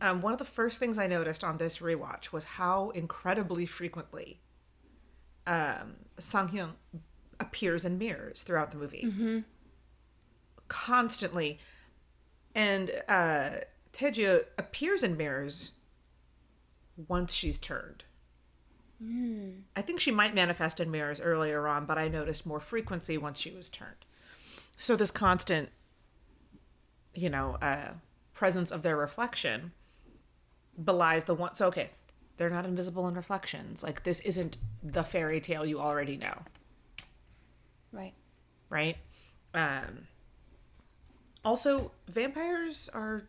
[SPEAKER 1] Um, one of the first things I noticed on this rewatch was how incredibly frequently um, Sang Hyun appears in mirrors throughout the movie. Constantly. And uh, appears in mirrors once she's turned. I think she might manifest in mirrors earlier on, but I noticed more frequency once she was turned. So this constant, you know, uh, presence of their reflection belies the one. So okay, they're not invisible in reflections. Like this isn't the fairy tale you already know,
[SPEAKER 2] Right.
[SPEAKER 1] right? Um, also, vampires are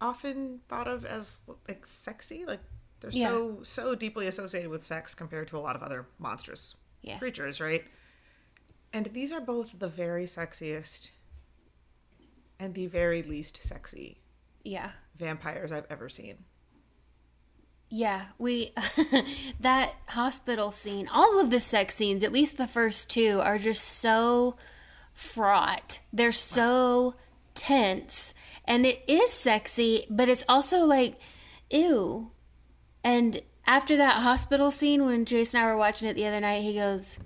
[SPEAKER 1] often thought of as like sexy, like they're
[SPEAKER 2] Yeah.
[SPEAKER 1] so so deeply associated with sex compared to a lot of other monstrous
[SPEAKER 2] Yeah.
[SPEAKER 1] creatures, right? And these are both the very sexiest and the very least sexy
[SPEAKER 2] Yeah.
[SPEAKER 1] vampires I've ever seen.
[SPEAKER 2] Yeah, we that hospital scene, all of the sex scenes, at least the first two, are just so fraught. They're so tense. And it is sexy, but it's also like ew. And after that hospital scene when Jason and I were watching it the other night, he goes,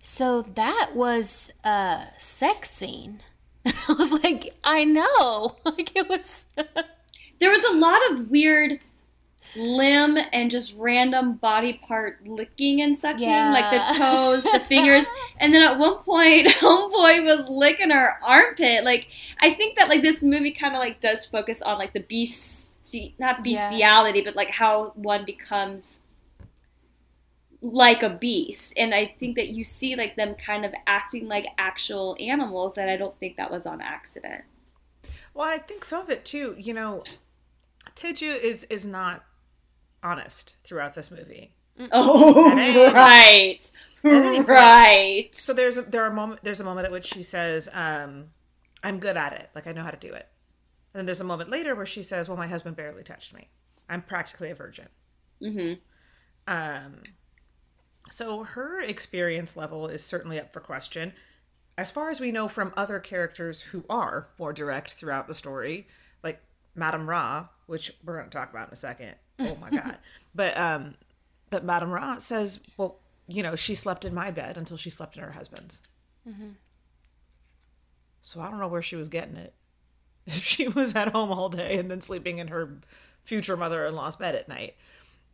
[SPEAKER 2] "So that was a sex scene." I was like, "I know." Like it was
[SPEAKER 3] There was a lot of weird limb and just random body part licking and sucking,
[SPEAKER 2] Yeah.
[SPEAKER 3] like the toes, the fingers, and then at one point, homeboy was licking her armpit. Like I think that like this movie kind of like does focus on like the beast, not
[SPEAKER 2] Yeah.
[SPEAKER 3] bestiality, but like how one becomes like a beast and i think that you see like them kind of acting like actual animals and i don't think that was on accident
[SPEAKER 1] Well, I think some of it too. You know, Taeju is is not honest throughout this movie.
[SPEAKER 3] oh right
[SPEAKER 1] point.
[SPEAKER 3] right
[SPEAKER 1] So there's a, there are moment there's a moment at which she says, um, "I'm good at it. Like I know how to do it." And then there's a moment later where she says, "Well, my husband barely touched me. I'm practically a virgin." Mm-hmm. Um, so her experience level is certainly up for question. As far as we know from other characters who are more direct throughout the story, like Madame Ra, which we're going to talk about in a second. Oh my god! but um, but Madame Ra says, well, you know, she slept in my bed until she slept in her husband's. So I don't know where she was getting it. If she was at home all day and then sleeping in her future mother-in-law's bed at night.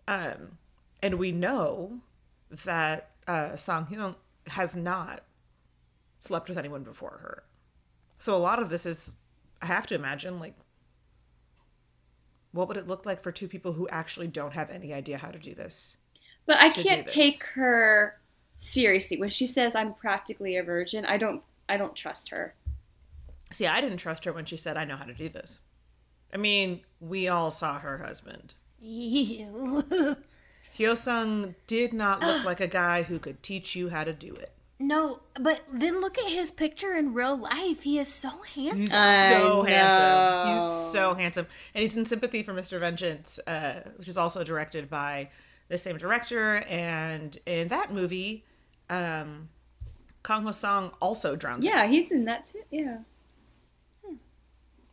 [SPEAKER 1] Um, and we know that uh, Sang Hyun has not slept with anyone before her. So a lot of this is, I have to imagine, like, what would it look like for two people who actually don't have any idea how to do this?
[SPEAKER 3] but i can't take her seriously when she says i'm practically a virgin i don't i don't trust her
[SPEAKER 1] See, I didn't trust her when she said, I know how to do this. I mean, we all saw her husband. Hyosung did not look like a guy who could teach you how to do it.
[SPEAKER 2] No, but then look at his picture in real life. He is so handsome.
[SPEAKER 1] He's
[SPEAKER 3] I
[SPEAKER 1] so handsome. He's so handsome. And he's in Sympathy for Mr. Vengeance, uh, which is also directed by the same director. And in that movie, um, Kang Ho Song also drowns. in
[SPEAKER 3] yeah he's in that too yeah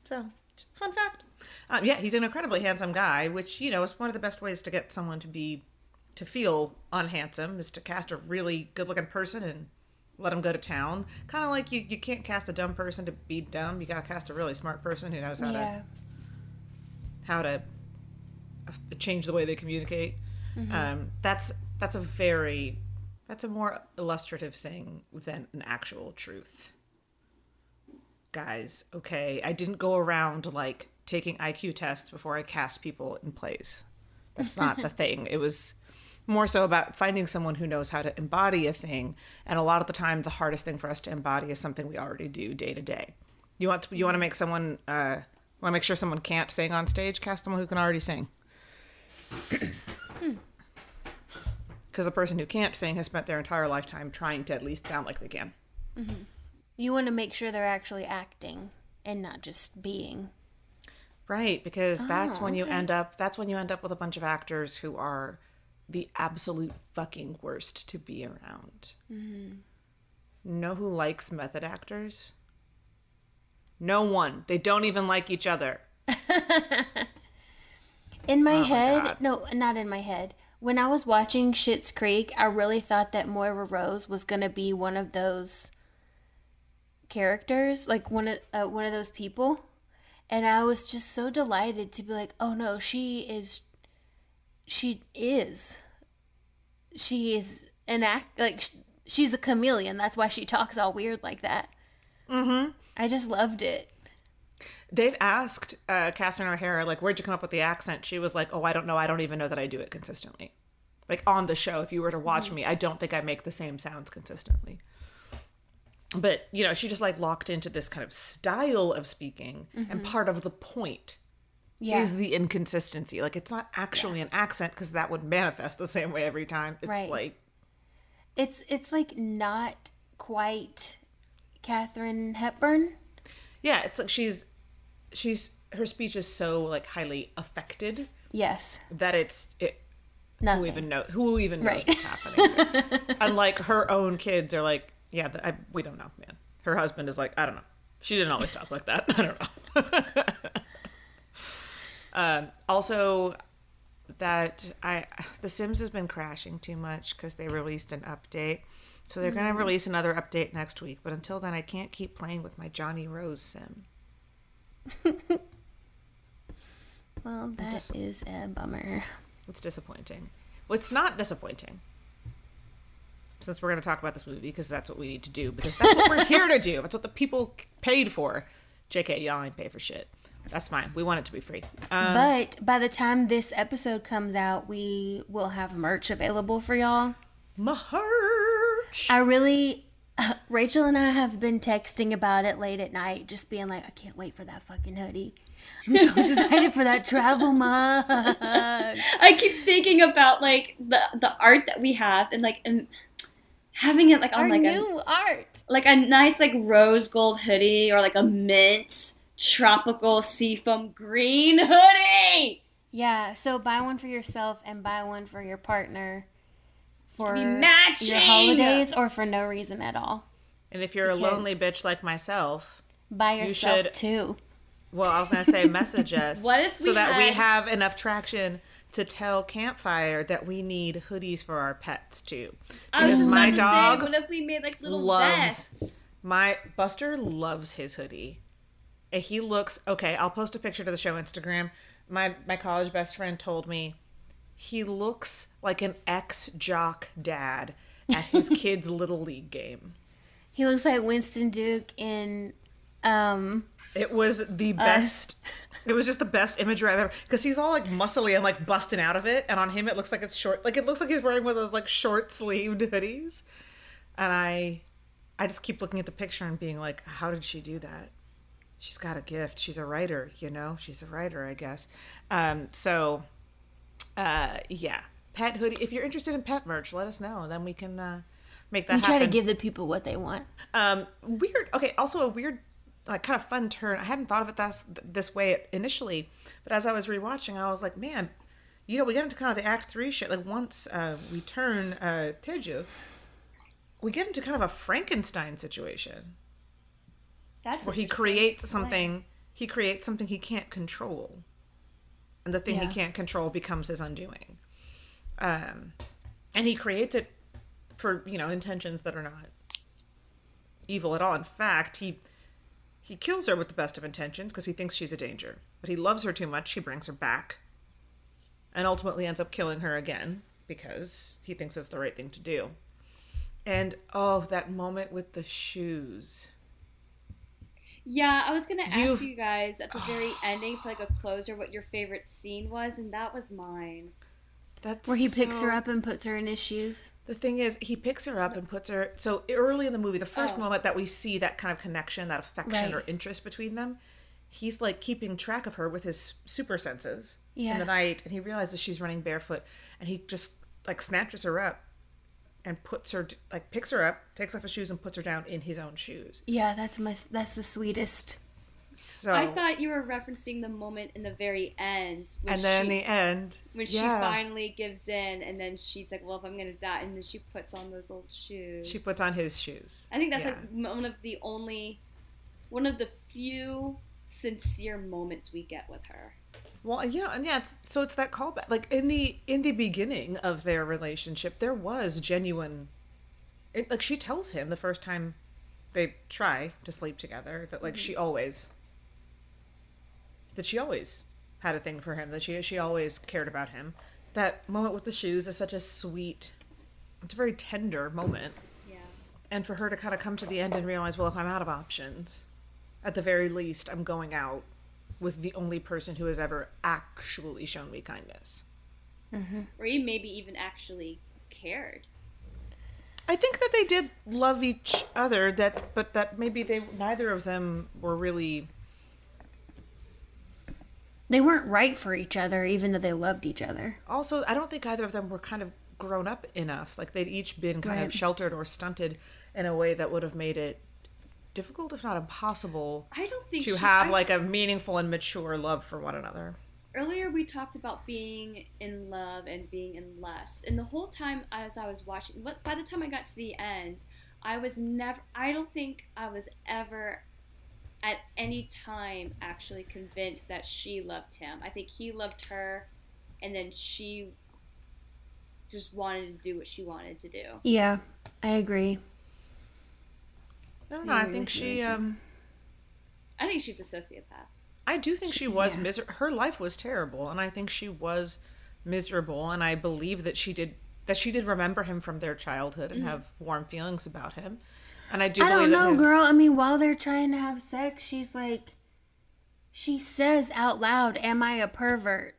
[SPEAKER 1] So, fun fact. Um, yeah, he's an incredibly handsome guy, which you know is one of the best ways to get someone to be to feel unhandsome is to cast a really good-looking person and let them go to town. Kind of like you, you can't cast a dumb person to be dumb. You got to cast a really smart person who knows how
[SPEAKER 2] Yeah.
[SPEAKER 1] to how to uh, change the way they communicate. Um, that's that's a very that's a more illustrative thing than an actual truth guys, okay, I didn't go around like taking IQ tests before I cast people in plays. That's not the thing. It was more so about finding someone who knows how to embody a thing. And a lot of the time, the hardest thing for us to embody is something we already do day to day. You want to, you want to make someone uh, want to make sure someone can't sing on stage. Cast someone who can already sing. Because the person who can't sing has spent their entire lifetime trying to at least sound like they can.
[SPEAKER 2] You want to make sure they're actually acting and not just being.
[SPEAKER 1] Right, because that's when you end up that's when you end up with a bunch of actors who are the absolute fucking worst to be around. Know who likes method actors? No one. They don't even like each other.
[SPEAKER 2] In my head,
[SPEAKER 1] God.
[SPEAKER 2] no, not in my head. When I was watching Schitt's Creek, I really thought that Moira Rose was gonna be one of those characters, like one of uh, one of those people, and I was just so delighted to be like, oh no, she is, she is she is an act like she's a chameleon. That's why she talks all weird like that. Mm-hmm. I just loved it.
[SPEAKER 1] They've asked uh, Catherine O'Hara, like, where'd you come up with the accent? She was like, oh, I don't know. I don't even know that I do it consistently. Like on the show, if you were to watch me, I don't think I make the same sounds consistently. But, you know, she just like locked into this kind of style of speaking. And part of the point
[SPEAKER 2] Yeah.
[SPEAKER 1] is the inconsistency. Like, it's not actually an accent because that would manifest the same way every time. It's
[SPEAKER 2] Right.
[SPEAKER 1] like,
[SPEAKER 2] it's it's like not quite Katharine Hepburn.
[SPEAKER 1] yeah, it's like she's, she's, her speech is so like highly affected
[SPEAKER 2] Yes.
[SPEAKER 1] that it's, it, who even know who even knows
[SPEAKER 2] Right.
[SPEAKER 1] what's happening unlike her own kids are like yeah th- I, we don't know man her husband is like i don't know she didn't always talk like that i don't know um, also that i the sims has been crashing too much because they released an update so they're going to release another update next week but until then i can't keep playing with my johnny rose sim
[SPEAKER 2] Well, that is a bummer.
[SPEAKER 1] It's disappointing. Well, it's not disappointing. Since we're going to talk about this movie because that's what we need to do because that's what we're here to do. That's what the people paid for. JK, y'all ain't pay for shit. That's fine. We want it to be free. Um,
[SPEAKER 2] but by the time this episode comes out, we will have merch available for y'all.
[SPEAKER 1] merch.
[SPEAKER 2] I really, Rachel and I have been texting about it late at night, just being like, I can't wait for that fucking hoodie. I'm so excited for that travel mug.
[SPEAKER 3] I keep thinking about like the the art that we have and like and having it like on
[SPEAKER 2] Our
[SPEAKER 3] like a
[SPEAKER 2] new art.
[SPEAKER 3] like a nice like rose gold hoodie or like a mint tropical seafoam green hoodie.
[SPEAKER 2] Yeah, so buy one for yourself and buy one for your partner for your
[SPEAKER 3] matching.
[SPEAKER 2] holidays or for no reason at all.
[SPEAKER 1] and if you're a lonely bitch like myself,
[SPEAKER 2] Buy yourself
[SPEAKER 1] should-
[SPEAKER 2] too.
[SPEAKER 1] well, I was going to say message us
[SPEAKER 3] What if
[SPEAKER 1] so
[SPEAKER 3] we
[SPEAKER 1] that we have enough traction to tell Campfire that we need hoodies for our pets too.
[SPEAKER 3] I was
[SPEAKER 1] Because
[SPEAKER 3] just
[SPEAKER 1] my
[SPEAKER 3] about to
[SPEAKER 1] dog
[SPEAKER 3] say, what if we made like little
[SPEAKER 1] loves-
[SPEAKER 3] vests?
[SPEAKER 1] My Buster loves his hoodie. And he looks okay. I'll post a picture to the show Instagram. My my college best friend told me he looks like an ex jock dad at his kid's little league game.
[SPEAKER 2] He looks like Winston Duke in um
[SPEAKER 1] It was the best. It was just the best imagery I've ever because he's all like muscly and like busting out of it, and on him it looks like it's short. Like it looks like he's wearing one of those like short sleeved hoodies, and I, I just keep looking at the picture and being like, how did she do that? She's got a gift. She's a writer, you know. She's a writer, I guess. Um, so, uh, yeah, pet hoodie. If you're interested in pet merch, let us know. Then we can uh, make that
[SPEAKER 2] we try to give the people what they want.
[SPEAKER 1] Um, weird. Okay. Also, a weird, like, kind of fun turn. I hadn't thought of it this this way initially, but as I was rewatching, I was like, man, you know, we get into kind of the Act Three shit. Like, once uh, we turn uh, Taeju, we get into kind of a Frankenstein situation
[SPEAKER 3] That's
[SPEAKER 1] where he creates something. He creates something he can't control, and the thing
[SPEAKER 2] Yeah.
[SPEAKER 1] he can't control becomes his undoing. Um, and he creates it for you know intentions that are not evil at all. In fact, he he kills her with the best of intentions because he thinks she's a danger. But he loves her too much. He brings her back, and ultimately ends up killing her again because he thinks it's the right thing to do. And oh, that moment with the shoes.
[SPEAKER 3] Yeah, I was gonna ask
[SPEAKER 1] You've-
[SPEAKER 3] you guys at the very ending for like a closer what your favorite scene was, and that was mine.
[SPEAKER 1] That's
[SPEAKER 2] Where he picks her up and puts her in his shoes.
[SPEAKER 1] The thing is, he picks her up and puts her. So early in the movie, the first
[SPEAKER 3] Oh.
[SPEAKER 1] moment that we see that kind of connection, that affection
[SPEAKER 2] Right.
[SPEAKER 1] or interest between them, he's like keeping track of her with his super senses in the night, and he realizes she's running barefoot, and he just like snatches her up and puts her like picks her up, takes off his shoes, and puts her down in his own shoes.
[SPEAKER 2] Yeah, that's my that's the sweetest.
[SPEAKER 1] So
[SPEAKER 3] I thought you were referencing the moment in the very end when
[SPEAKER 1] and then
[SPEAKER 3] she,
[SPEAKER 1] in the end,
[SPEAKER 3] when she finally gives in, and then she's like, "Well, if I'm gonna die," and then she puts on those old shoes.
[SPEAKER 1] she puts on his shoes.
[SPEAKER 3] I think that's
[SPEAKER 1] Yeah.
[SPEAKER 3] like one of the only, one of the few sincere moments we get with her.
[SPEAKER 1] Well, yeah, and yeah. It's, so it's that callback. Like in the in the beginning of their relationship, there was genuine. It, like she tells him the first time they try to sleep together that like she mm-hmm. always that she always had a thing for him that she she always cared about him. That moment with the shoes is such a sweet it's a very tender moment.
[SPEAKER 3] Yeah.
[SPEAKER 1] And for her to kind of come to the end and realize, well, if I'm out of options, at the very least, I'm going out with the only person who has ever actually shown me kindness. Mm-hmm.
[SPEAKER 3] Or you maybe even actually cared.
[SPEAKER 1] I think that they did love each other. That, but that maybe they neither of them were really.
[SPEAKER 2] They weren't right for each other, even though they loved each other.
[SPEAKER 1] Also, I don't think either of them were kind of grown up enough. Like they'd each been kind of sheltered or stunted in a way that would have made it difficult, if not impossible,
[SPEAKER 3] I don't think
[SPEAKER 1] to
[SPEAKER 3] she-
[SPEAKER 1] have
[SPEAKER 3] I-
[SPEAKER 1] like a meaningful and mature love for one another.
[SPEAKER 3] earlier we talked about being in love and being in lust and the whole time as i was watching by the time i got to the end i was never i don't think i was ever at any time actually convinced that she loved him i think he loved her and then she just wanted to do what she wanted to do
[SPEAKER 2] Yeah, I agree.
[SPEAKER 1] I don't know.
[SPEAKER 2] I
[SPEAKER 1] I think she. Um
[SPEAKER 3] i think she's a sociopath
[SPEAKER 1] I do think she was
[SPEAKER 2] Yeah.
[SPEAKER 1] miser- Her life was terrible, and I think she was miserable. And I believe that she did that. She did remember him from their childhood and have warm feelings about him. And I do.
[SPEAKER 2] I don't
[SPEAKER 1] that
[SPEAKER 2] know,
[SPEAKER 1] his-
[SPEAKER 2] girl. I mean, while they're trying to have sex, she's like, she says out loud, "Am I a pervert?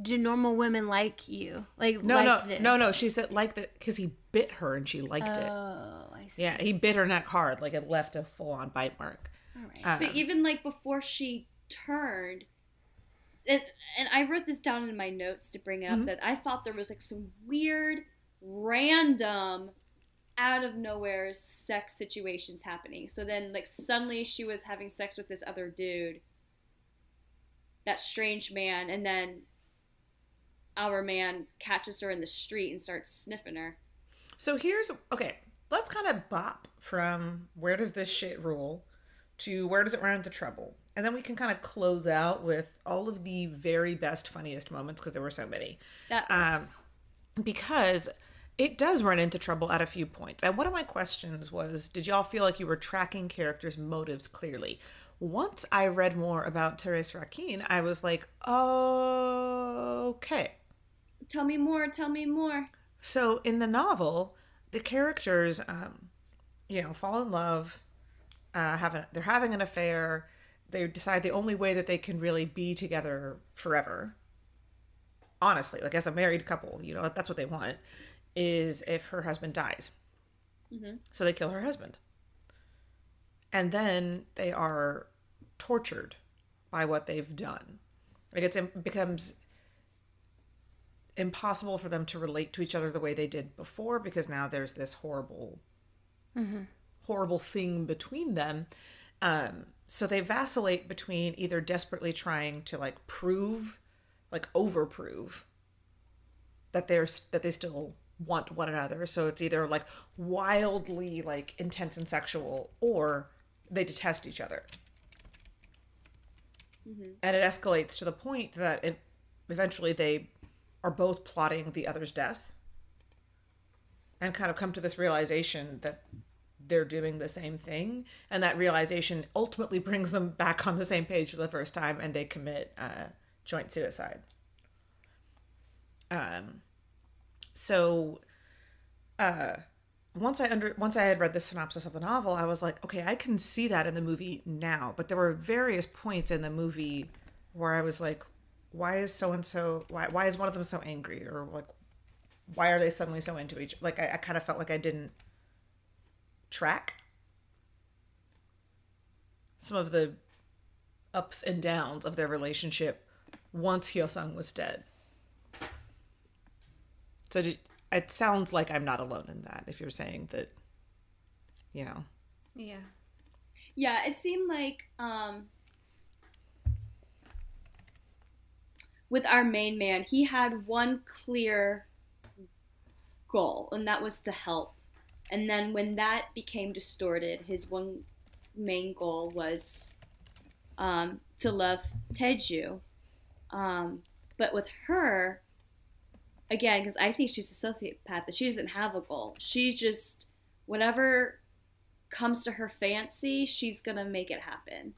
[SPEAKER 2] Do normal women like you? Like
[SPEAKER 1] No,
[SPEAKER 2] like
[SPEAKER 1] no,
[SPEAKER 2] this?"
[SPEAKER 1] no, no. She said like that because he bit her and she liked it.
[SPEAKER 2] Oh, I see.
[SPEAKER 1] Yeah, he bit her neck hard, like it left a full on bite mark.
[SPEAKER 2] All right.
[SPEAKER 1] Um,
[SPEAKER 3] But even like before she turned, and, and I wrote this down in my notes to bring up that I thought there was like some weird, random, out of nowhere sex situations happening. So then, like, suddenly she was having sex with this other dude, that strange man, and then our man catches her in the street and starts sniffing her.
[SPEAKER 1] So here's okay. Let's kind of bop from where does this shit rule to where does it run into trouble, and then we can kind of close out with all of the very best, funniest moments because there were so many.
[SPEAKER 3] That
[SPEAKER 1] Um, because it does run into trouble at a few points. And one of my questions was Did y'all feel like you were tracking characters' motives clearly? Once I read more about Therese Raquin, I was like, oh, okay.
[SPEAKER 3] tell me more. Tell me more.
[SPEAKER 1] So in the novel, the characters, um, you know, fall in love, uh, have a, they're having an affair. They decide the only way that they can really be together forever, honestly, like as a married couple, you know, that's what they want, is if her husband dies. So they kill her husband. And then they are tortured by what they've done. Like it's, it becomes impossible for them to relate to each other the way they did before because now there's this horrible horrible thing between them. Um so they vacillate between either desperately trying to like prove like overprove that they're that they still want one another. So it's either like wildly like intense and sexual or they detest each other. And it escalates to the point that it, eventually they are both plotting the other's death and kind of come to this realization that they're doing the same thing and that realization ultimately brings them back on the same page for the first time and they commit uh, joint suicide um so uh once I under once I had read the synopsis of the novel, I was like, okay, I can see that in the movie now. But there were various points in the movie where I was like, why is so and so why why is one of them so angry or like why are they suddenly so into each like I, I kind of felt like I didn't track some of the ups and downs of their relationship once Hyosung was dead. So did, it sounds like I'm not alone in that if you're saying that you know
[SPEAKER 2] Yeah.
[SPEAKER 3] Yeah, it seemed like um, with our main man, he had one clear goal, and that was to help. And then when that became distorted, his one main goal was um, to love Taeju. Um, but with her, again, because I think she's a sociopath, that she doesn't have a goal. She's just whatever comes to her fancy, she's gonna make it happen.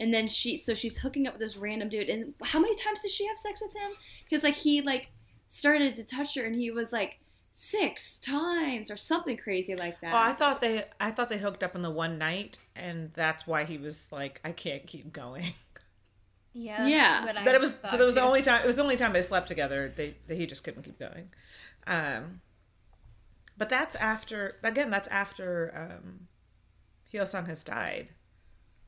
[SPEAKER 3] And then she, so she's hooking up with this random dude. And how many times does she have sex with him? Because like he like started to touch her, and he was like six times or something crazy like that.
[SPEAKER 1] Oh, I thought they I thought they hooked up in the one night, and that's why he was like, I can't keep going.
[SPEAKER 2] Yeah.
[SPEAKER 3] Yeah.
[SPEAKER 2] what I
[SPEAKER 1] that it was so that was the only time it was the only time they slept together. They that he just couldn't keep going. Um, but that's after again. That's after um, Hyo Sung has died.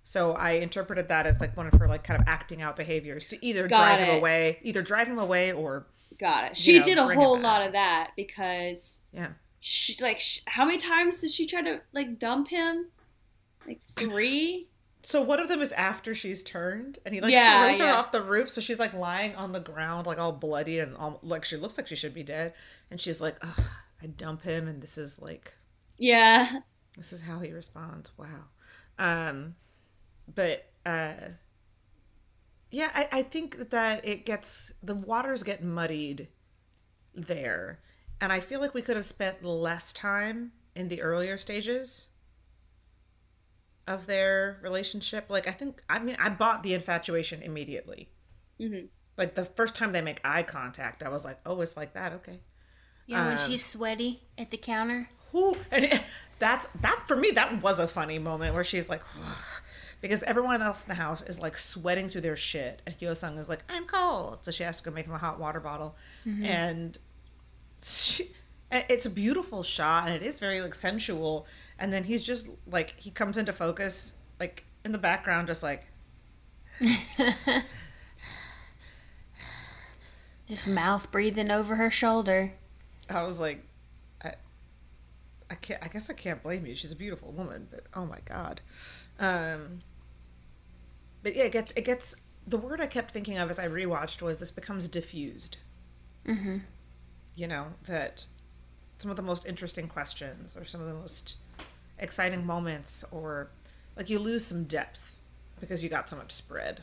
[SPEAKER 1] So I interpreted that as like one of her like kind of acting out behaviors to either
[SPEAKER 3] Got
[SPEAKER 1] drive him away, either drive him away or
[SPEAKER 3] Got it. She
[SPEAKER 1] know,
[SPEAKER 3] did a whole lot of that because
[SPEAKER 1] yeah.
[SPEAKER 3] she like sh- how many times did she try to like dump him? Like three.
[SPEAKER 1] So one of them is after she's turned, and he like
[SPEAKER 3] Yeah,
[SPEAKER 1] throws her off the roof. So she's like lying on the ground, like all bloody and all, like she looks like she should be dead. And she's like, Ugh, "I dump him, and this is like
[SPEAKER 3] yeah.
[SPEAKER 1] this is how he responds." Wow. Um, but uh, yeah, I, I think that it gets the waters get muddied there, and I feel like we could have spent less time in the earlier stages of their relationship. Like, I think, I mean, I bought the infatuation immediately.
[SPEAKER 3] Mhm.
[SPEAKER 1] Like, the first time they make eye contact, I was like, oh, it's like that. Okay.
[SPEAKER 2] Yeah, when
[SPEAKER 1] Um,
[SPEAKER 2] she's sweaty at the counter.
[SPEAKER 1] Who? And it, that's, that, for me, that was a funny moment where she's like, because everyone else in the house is like sweating through their shit. And Hyo Sung is like, I'm cold. So she has to go make him a hot water bottle. And she, it's a beautiful shot and it is very like sensual. And then he's just like, he comes into focus, like in the background, just like,
[SPEAKER 2] Just mouth breathing over her shoulder.
[SPEAKER 1] I was like, I, I can't. I guess I can't blame you. She's a beautiful woman, but oh my god. Um, but yeah, it gets it gets. The word I kept thinking of as I rewatched was this becomes diffused.
[SPEAKER 2] Mm-hmm.
[SPEAKER 1] You know that some of the most interesting questions or some of the most exciting moments or like you lose some depth because you got so much spread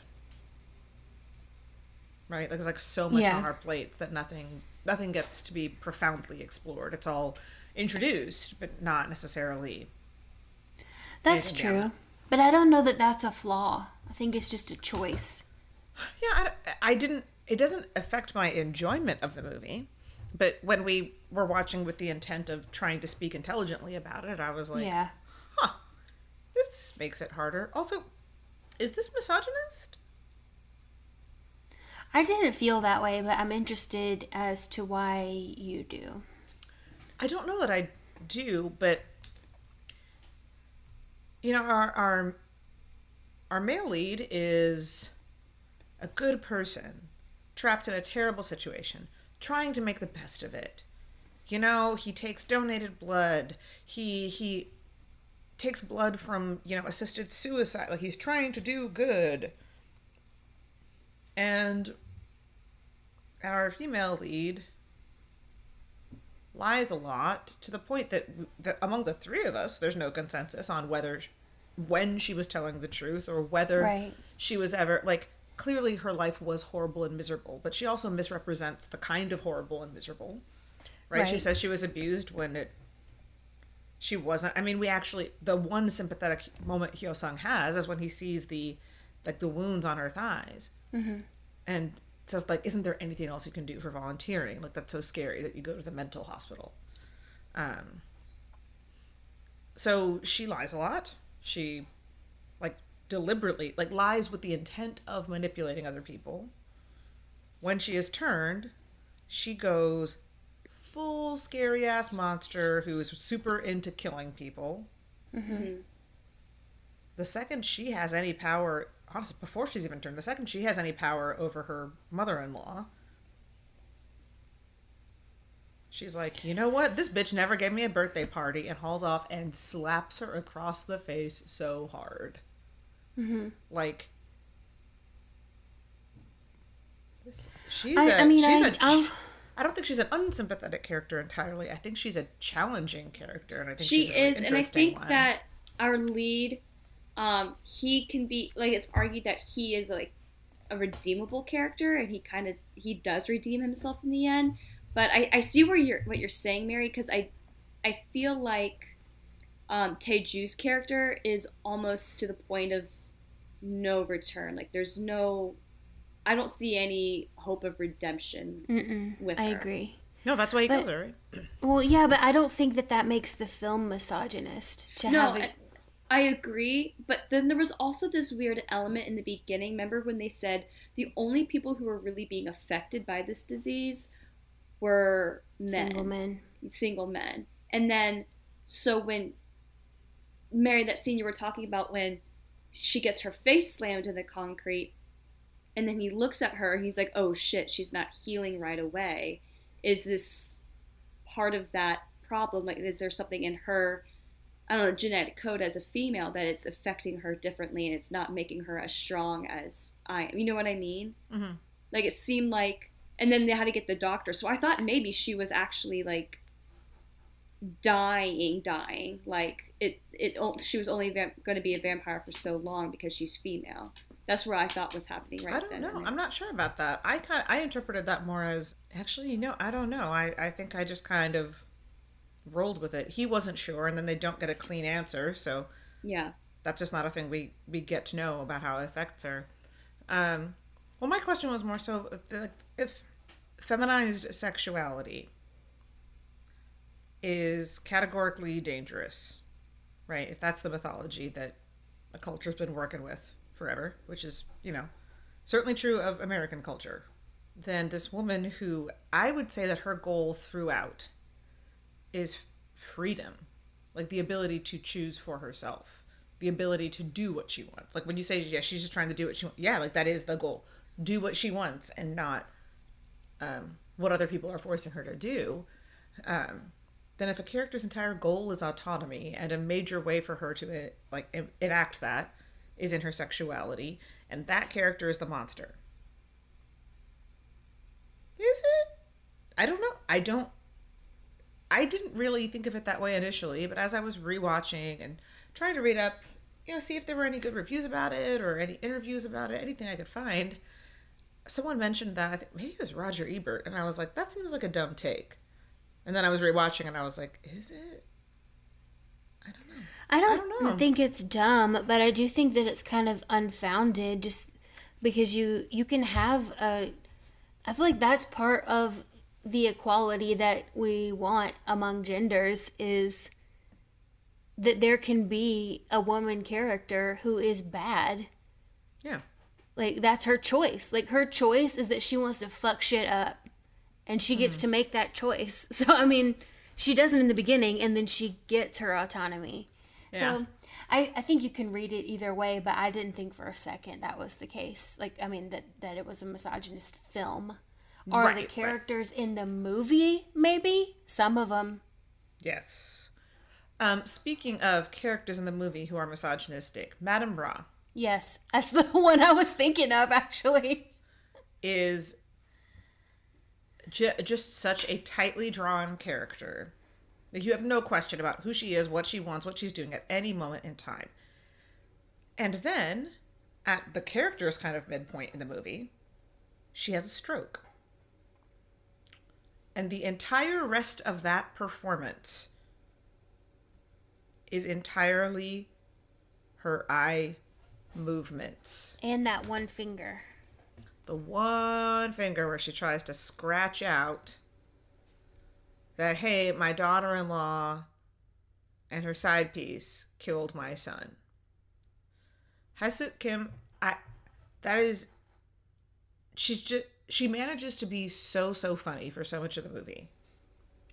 [SPEAKER 1] right like there's like so much
[SPEAKER 2] Yeah.
[SPEAKER 1] on our plates that nothing nothing gets to be profoundly explored it's all introduced but not necessarily
[SPEAKER 2] That's true.
[SPEAKER 1] beyond
[SPEAKER 2] But I don't know that that's a flaw. I think it's just a choice.
[SPEAKER 1] yeah I, I didn't it doesn't affect my enjoyment of the movie but when we were watching with the intent of trying to speak intelligently about it i was like
[SPEAKER 2] yeah.
[SPEAKER 1] huh, this makes it harder. Also, is this misogynist?
[SPEAKER 2] I didn't feel that way, but I'm interested as to why you do.
[SPEAKER 1] I don't know that I do, but you know, our our our male lead is a good person trapped in a terrible situation, trying to make the best of it. You know, he takes donated blood. He he takes blood from, you know, assisted suicide. Like he's trying to do good. And our female lead lies a lot to the point that, that among the three of us, there's no consensus on whether when she was telling the truth or whether
[SPEAKER 2] Right.
[SPEAKER 1] she was ever like clearly her life was horrible and miserable, but she also misrepresents the kind of horrible and miserable. Right? She says she was abused when it she wasn't. I mean, we actually the one sympathetic moment Hyo Sung has is when he sees the like the wounds on her thighs, and says like, "Isn't there anything else you can do for volunteering? Like that's so scary that you go to the mental hospital." Um. So she lies a lot. She, like, deliberately like lies with the intent of manipulating other people. When she is turned, she goes full scary ass monster who is super into killing people. Mm-hmm. The second she has any power, honestly, before she's even turned, the second she has any power over her mother in law, she's like, you know what? This bitch never gave me a birthday party and hauls off and slaps her across the face so hard. Like, she's
[SPEAKER 2] I-
[SPEAKER 1] a
[SPEAKER 2] I mean,
[SPEAKER 1] she's
[SPEAKER 2] I-
[SPEAKER 1] a
[SPEAKER 2] I'll-
[SPEAKER 1] I don't think she's an unsympathetic character entirely. I think she's a challenging character, and I think
[SPEAKER 3] she
[SPEAKER 1] she's a really
[SPEAKER 3] is and i think
[SPEAKER 1] one.
[SPEAKER 3] that our lead um he can be like it's argued that he is like a redeemable character and he kind of he does redeem himself in the end but i i see where you're what you're saying mary because i i feel like um Taeju's character is almost to the point of no return like there's no I don't see any hope of redemption
[SPEAKER 2] Mm-mm,
[SPEAKER 3] with
[SPEAKER 2] I
[SPEAKER 3] her.
[SPEAKER 2] agree.
[SPEAKER 1] No, that's why he
[SPEAKER 2] But-
[SPEAKER 1] kills her, right?
[SPEAKER 2] Well, yeah, but I don't think that that makes the film misogynist to
[SPEAKER 3] No,
[SPEAKER 2] have it.
[SPEAKER 3] I agree, but then there was also this weird element in the beginning. Remember when they said the only people who were really being affected by this disease were men,
[SPEAKER 2] Single men.
[SPEAKER 3] single men. And then, so when Mary, that scene you were talking about, when she gets her face slammed in the concrete, and then he looks at her, he's like, "Oh shit, she's not healing right away." Is this part of that problem? Like, is there something in her? I don't know, genetic code as a female that it's affecting her differently and it's not making her as strong as I am. You know what I mean?
[SPEAKER 1] Mhm.
[SPEAKER 3] Like it seemed like, and then they had to get the doctor. So I thought maybe she was actually like dying, dying. Like it, it. She was only going to be a vampire for so long because she's female. That's what I thought was happening right
[SPEAKER 1] I don't know. I'm not sure about that. I kind I interpreted that more as actually, no, I don't know. I I think I just kind of rolled with it. He wasn't sure, and then they don't get a clean answer, so
[SPEAKER 3] Yeah.
[SPEAKER 1] that's just not a thing we we get to know about how it affects her. Um, well, my question was more so if- if feminized sexuality is categorically dangerous, right? If that's the mythology that a culture's been working with forever, which is, you know, certainly true of American culture, then this woman who I would say that her goal throughout is freedom, like the ability to choose for herself, the ability to do what she wants. Like when you say, yeah, she's just trying to do what she wants. Yeah, like that is the goal. Do what she wants and not um, what other people are forcing her to do. Um, then if a character's entire goal is autonomy and a major way for her to uh, like enact that is in her sexuality and that character is the monster is it i don't know i don't i didn't really think of it that way initially but as i was rewatching and trying to read up you know see if there were any good reviews about it or any interviews about it anything i could find someone mentioned that i think maybe it was roger ebert and i was like that seems like a dumb take and then I was rewatching and I was like, is it? I don't know.
[SPEAKER 2] I don't, I
[SPEAKER 1] don't know.
[SPEAKER 2] think it's dumb, but I do think that it's kind of unfounded just because you you can have a I feel like that's part of the equality that we want among genders is that there can be a woman character who is bad.
[SPEAKER 1] Yeah.
[SPEAKER 2] Like that's her choice. Like her choice is that she wants to fuck shit up and she gets to make that choice. So I mean, she doesn't in the beginning and then she gets her autonomy.
[SPEAKER 1] Yeah.
[SPEAKER 2] So I, I think you can read it either way, but I didn't think for a second that was the case. Like I mean that that it was a misogynist film. Are
[SPEAKER 1] Right,
[SPEAKER 2] the
[SPEAKER 1] right.
[SPEAKER 2] characters in the movie, maybe? Some of them.
[SPEAKER 1] Yes. Um, speaking of characters in the movie who are misogynistic, Madame Ra
[SPEAKER 2] Yes, that's the one I was thinking of actually.
[SPEAKER 1] is ju- just such a tightly drawn character. You have no question about who she is, what she wants, what she's doing at any moment in time. And then, at the character's kind of midpoint in the movie, she has a stroke. And the entire rest of that performance is entirely her eye movements
[SPEAKER 2] And that one finger.
[SPEAKER 1] the one finger where she tries to scratch out that hey my daughter-in-law and her side piece killed my son Hae-sook Kim i that is she's just she manages to be so so funny for so much of the movie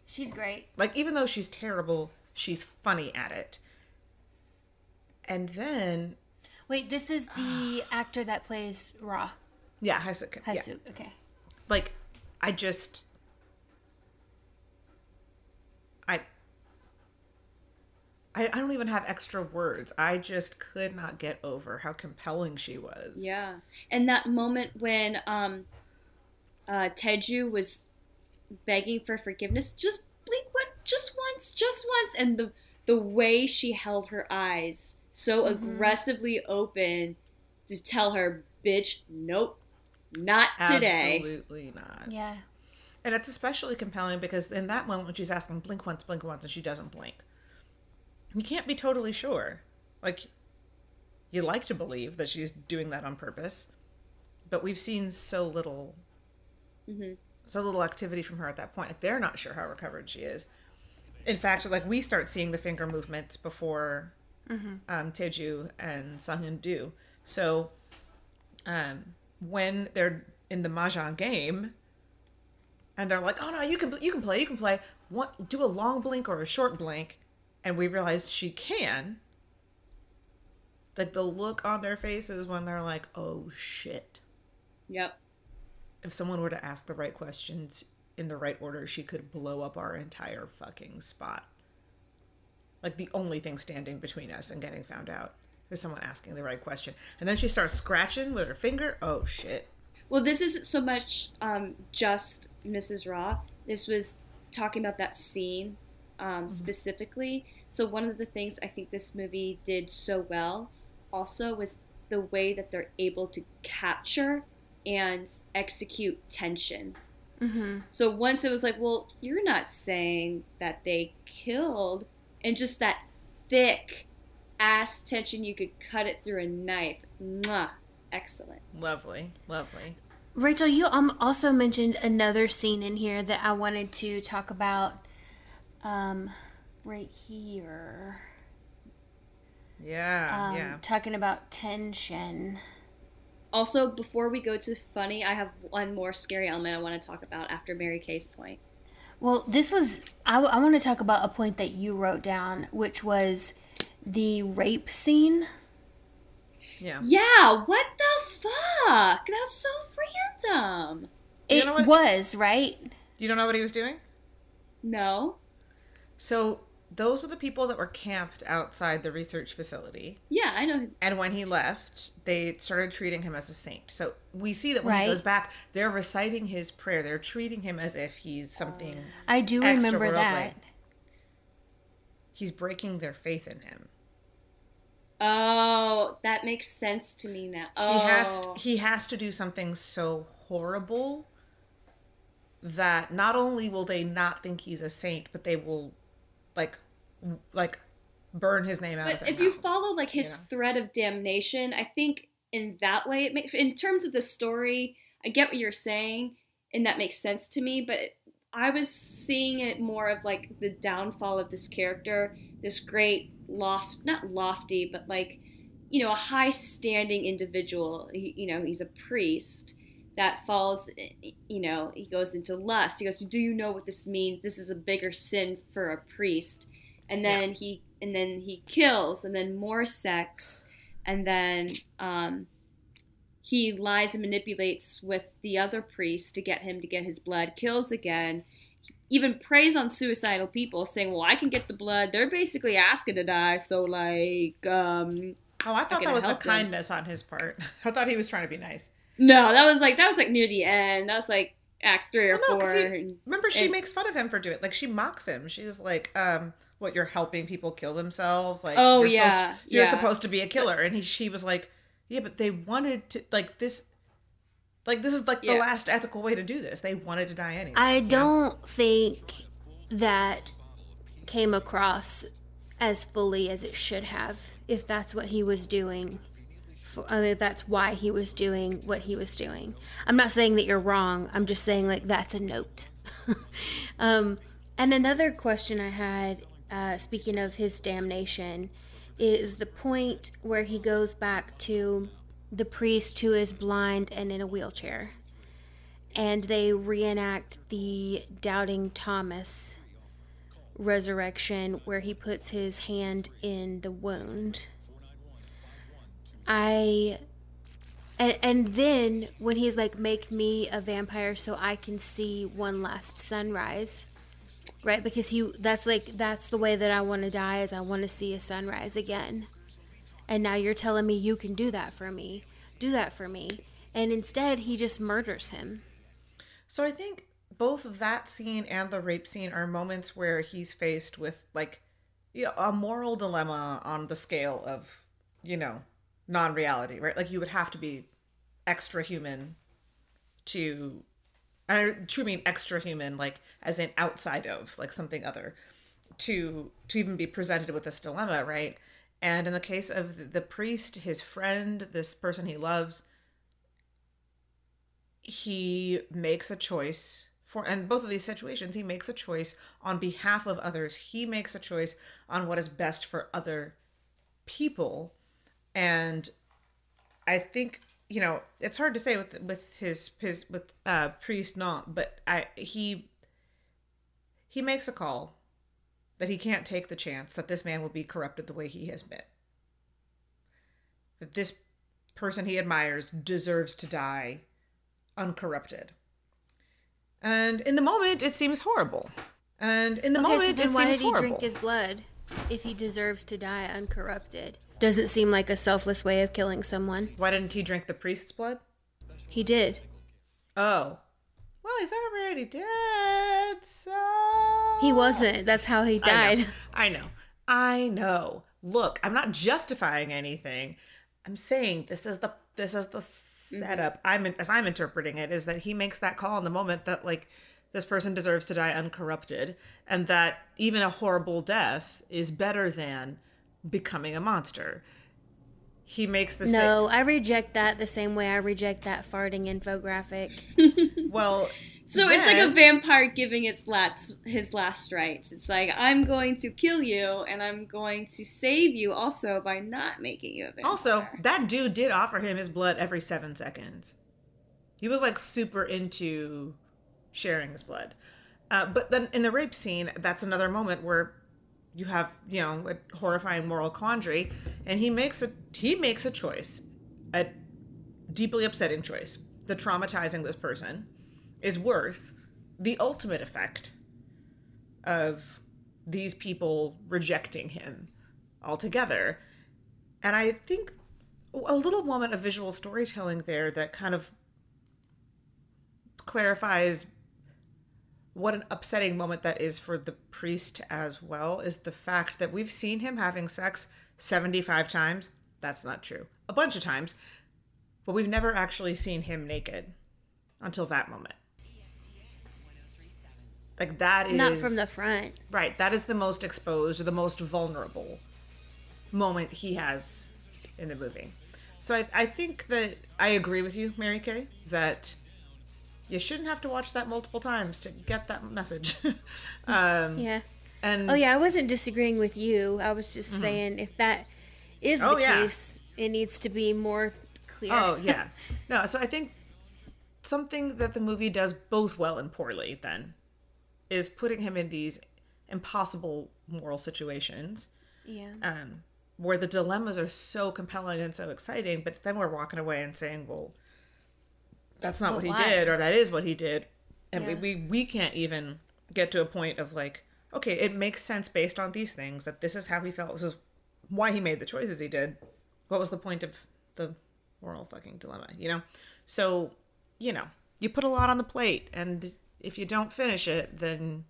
[SPEAKER 2] She's great.
[SPEAKER 1] like even though she's terrible she's funny at it and then
[SPEAKER 2] Wait, this is the actor that plays Ra.
[SPEAKER 1] yeah Hae-sook Kim yeah.
[SPEAKER 2] Hae-sook. Okay.
[SPEAKER 1] like i just i I, I don't even have extra words. I just could not get over how compelling she was.
[SPEAKER 3] Yeah, and that moment when um, uh, Taeju was begging for forgiveness, just blink one, just once, just once, and the the way she held her eyes so mm-hmm. aggressively open to tell her, "Bitch, nope, not today."
[SPEAKER 1] Absolutely not.
[SPEAKER 2] Yeah.
[SPEAKER 1] And it's especially compelling because in that moment when she's asking blink once, blink once, and she doesn't blink, you can't be totally sure. Like, you like to believe that she's doing that on purpose, but we've seen so little, mm-hmm. so little activity from her at that point. Like they're not sure how recovered she is. In fact, like we start seeing the finger movements before um, Taeju and Sanghyun do. So, um, when they're in the mahjong game, and they're like, "Oh no, you can you can play, you can play. What do a long blink or a short blink?" And we realize she can. Like the look on their faces when they're like, "Oh shit."
[SPEAKER 3] Yep.
[SPEAKER 1] If someone were to ask the right questions in the right order, she could blow up our entire fucking spot. Like the only thing standing between us and getting found out is someone asking the right question. And then she starts scratching with her finger. Oh shit.
[SPEAKER 3] Well, this isn't so much um, just Mrs. Ra. This was talking about that scene um, specifically. So one of the things I think this movie did so well also was the way that they're able to capture and execute tension. So once it was like, well, you're not saying that they killed, and just that thick ass tension, you could cut it through a knife. Mwah. Excellent.
[SPEAKER 1] Lovely. Lovely.
[SPEAKER 2] Rachel, you um, also mentioned another scene in here that I wanted to talk about. Um, right here.
[SPEAKER 1] Yeah.
[SPEAKER 2] Um,
[SPEAKER 1] yeah.
[SPEAKER 2] Talking about tension.
[SPEAKER 3] Also, before we go to funny, I have one more scary element I want to talk about after Mary Kay's point.
[SPEAKER 2] Well, this was. I, I want to talk about a point that you wrote down, which was the rape scene.
[SPEAKER 1] Yeah.
[SPEAKER 3] Yeah, what the fuck? That's so random.
[SPEAKER 1] You
[SPEAKER 2] It
[SPEAKER 1] know what?
[SPEAKER 2] was, right?
[SPEAKER 1] You don't know what he was doing?
[SPEAKER 3] No.
[SPEAKER 1] So those are the people that were camped outside the research facility.
[SPEAKER 3] Yeah, I know.
[SPEAKER 1] And when he left, they started treating him as a saint. So we see that when he goes back, they're reciting his prayer. They're treating him as if he's something.
[SPEAKER 2] I do remember that.
[SPEAKER 1] He's breaking their faith in him.
[SPEAKER 3] Oh, that makes sense to me now. Oh.
[SPEAKER 1] He has oh. he has to do something so horrible that not only will they not think he's a saint, but they will like burn his name out of
[SPEAKER 3] But if you follow like his
[SPEAKER 1] you know?
[SPEAKER 3] thread of damnation, I think in that way it makes in terms of the story, I get what you're saying and that makes sense to me, but I was seeing it more of like the downfall of this character, this great loft not lofty, but like you know, a high standing individual. He, you know, he's a priest that falls, eh, eh, you know, he goes into lust. He goes, "Do you know what this means? This is a bigger sin for a priest." And then he and then he kills, and then more sex, and then um, he lies and manipulates with the other priest to get him to get his blood. Kills again. Even preys on suicidal people, saying, "Well, I can get the blood. They're basically asking to die, so like." um
[SPEAKER 1] Oh, I thought that was a
[SPEAKER 3] them.
[SPEAKER 1] kindness on his part. I thought he was trying to be nice.
[SPEAKER 3] No, that was like that was like near the end. That was like act three or
[SPEAKER 1] Well, no,
[SPEAKER 3] four.
[SPEAKER 1] he- remember she
[SPEAKER 3] and-
[SPEAKER 1] makes fun of him for doing it. Like she mocks him. She's like, um, "What you're helping people kill themselves? Like,
[SPEAKER 3] Oh,
[SPEAKER 1] you're
[SPEAKER 3] yeah,
[SPEAKER 1] supposed, you're
[SPEAKER 3] yeah.
[SPEAKER 1] supposed to be a killer." And he, she was like, "Yeah, but they wanted to like this." Like this is like the last ethical way to do this. They wanted to die anyway.
[SPEAKER 2] I don't think that came across as fully as it should have, if that's what he was doing. For, I mean, that's why he was doing what he was doing. I'm not saying that you're wrong. I'm just saying like that's a note. um, and another question I had, uh, speaking of his damnation, is the point where he goes back to the priest who is blind and in a wheelchair and they reenact the doubting Thomas resurrection where he puts his hand in the wound. I and, and then when he's like make me a vampire so I can see one last sunrise. Right? Because he that's like that's the way that I want to die is I want to see a sunrise again. And now you're telling me you can do that for me. Do that for me. And instead he just murders him.
[SPEAKER 1] So I think both that scene and the rape scene are moments where he's faced with like you know, a moral dilemma on the scale of, you know, non-reality, right? Like you would have to be extra human to I true mean extra human like as in outside of like something other to to even be presented with this dilemma, right? And in the case of the priest, his friend, this person he loves, he makes a choice for and both of these situations he makes a choice on behalf of others he makes a choice on what is best for other people and i think you know it's hard to say with with his his with uh priest not but i he he makes a call that he can't take the chance that this man will be corrupted the way he has been that this person he admires deserves to die uncorrupted. And in the moment, it seems horrible. And in the
[SPEAKER 2] Okay,
[SPEAKER 1] moment,
[SPEAKER 2] so then
[SPEAKER 1] it
[SPEAKER 2] why
[SPEAKER 1] seems
[SPEAKER 2] did he
[SPEAKER 1] horrible.
[SPEAKER 2] drink his blood if he deserves to die uncorrupted? Does it seem like a selfless way of killing someone?
[SPEAKER 1] Why didn't he drink the priest's blood?
[SPEAKER 2] He did.
[SPEAKER 1] Oh. Well, he's already dead, so.
[SPEAKER 2] He wasn't. That's how he died.
[SPEAKER 1] I know. I know. I know. Look, I'm not justifying anything. I'm saying this is the this is the setup. Mm-hmm. I'm as I'm interpreting it is that he makes that call in the moment that like this person deserves to die uncorrupted and that even a horrible death is better than becoming a monster. He makes the same
[SPEAKER 2] No, I reject that the same way I reject that farting infographic.
[SPEAKER 1] well
[SPEAKER 3] So it's like a vampire giving its last his last rites. It's like I'm going to kill you and I'm going to save you also by not making you a vampire.
[SPEAKER 1] Also, that dude did offer him his blood every seven seconds. He was like super into sharing his blood. Uh, but then in the rape scene, that's another moment where you have you know a horrifying moral quandary, and he makes a he makes a choice, a deeply upsetting choice. The traumatizing this person is worth the ultimate effect of these people rejecting him altogether. And I think a little moment of visual storytelling there that kind of clarifies what an upsetting moment that is for the priest as well is the fact that we've seen him having sex 75 times. That's not true. A bunch of times. But we've never actually seen him naked until that moment. Like that is
[SPEAKER 2] Not from the front.
[SPEAKER 1] Right. That is the most exposed, the most vulnerable moment he has in the movie. So I, I think that I agree with you, Mary Kay, that you shouldn't have to watch that multiple times to get that message. um,
[SPEAKER 2] Yeah.
[SPEAKER 1] and
[SPEAKER 2] Oh yeah, I wasn't disagreeing with you. I was just saying if that is the
[SPEAKER 1] Mm-hmm. Oh, yeah.
[SPEAKER 2] case, it needs to be more clear.
[SPEAKER 1] Oh yeah. No, so I think something that the movie does both well and poorly then is putting him in these impossible moral situations
[SPEAKER 2] yeah.
[SPEAKER 1] um, where the dilemmas are so compelling and so exciting, but then we're walking away and saying, well, that's not
[SPEAKER 2] But
[SPEAKER 1] what he
[SPEAKER 2] why?
[SPEAKER 1] did, or that is what he did. And
[SPEAKER 2] Yeah.
[SPEAKER 1] we, we, we can't even get to a point of like, okay, it makes sense based on these things that this is how he felt. This is why he made the choices he did. What was the point of the moral fucking dilemma, you know? So, you know, you put a lot on the plate, and if you don't finish it, then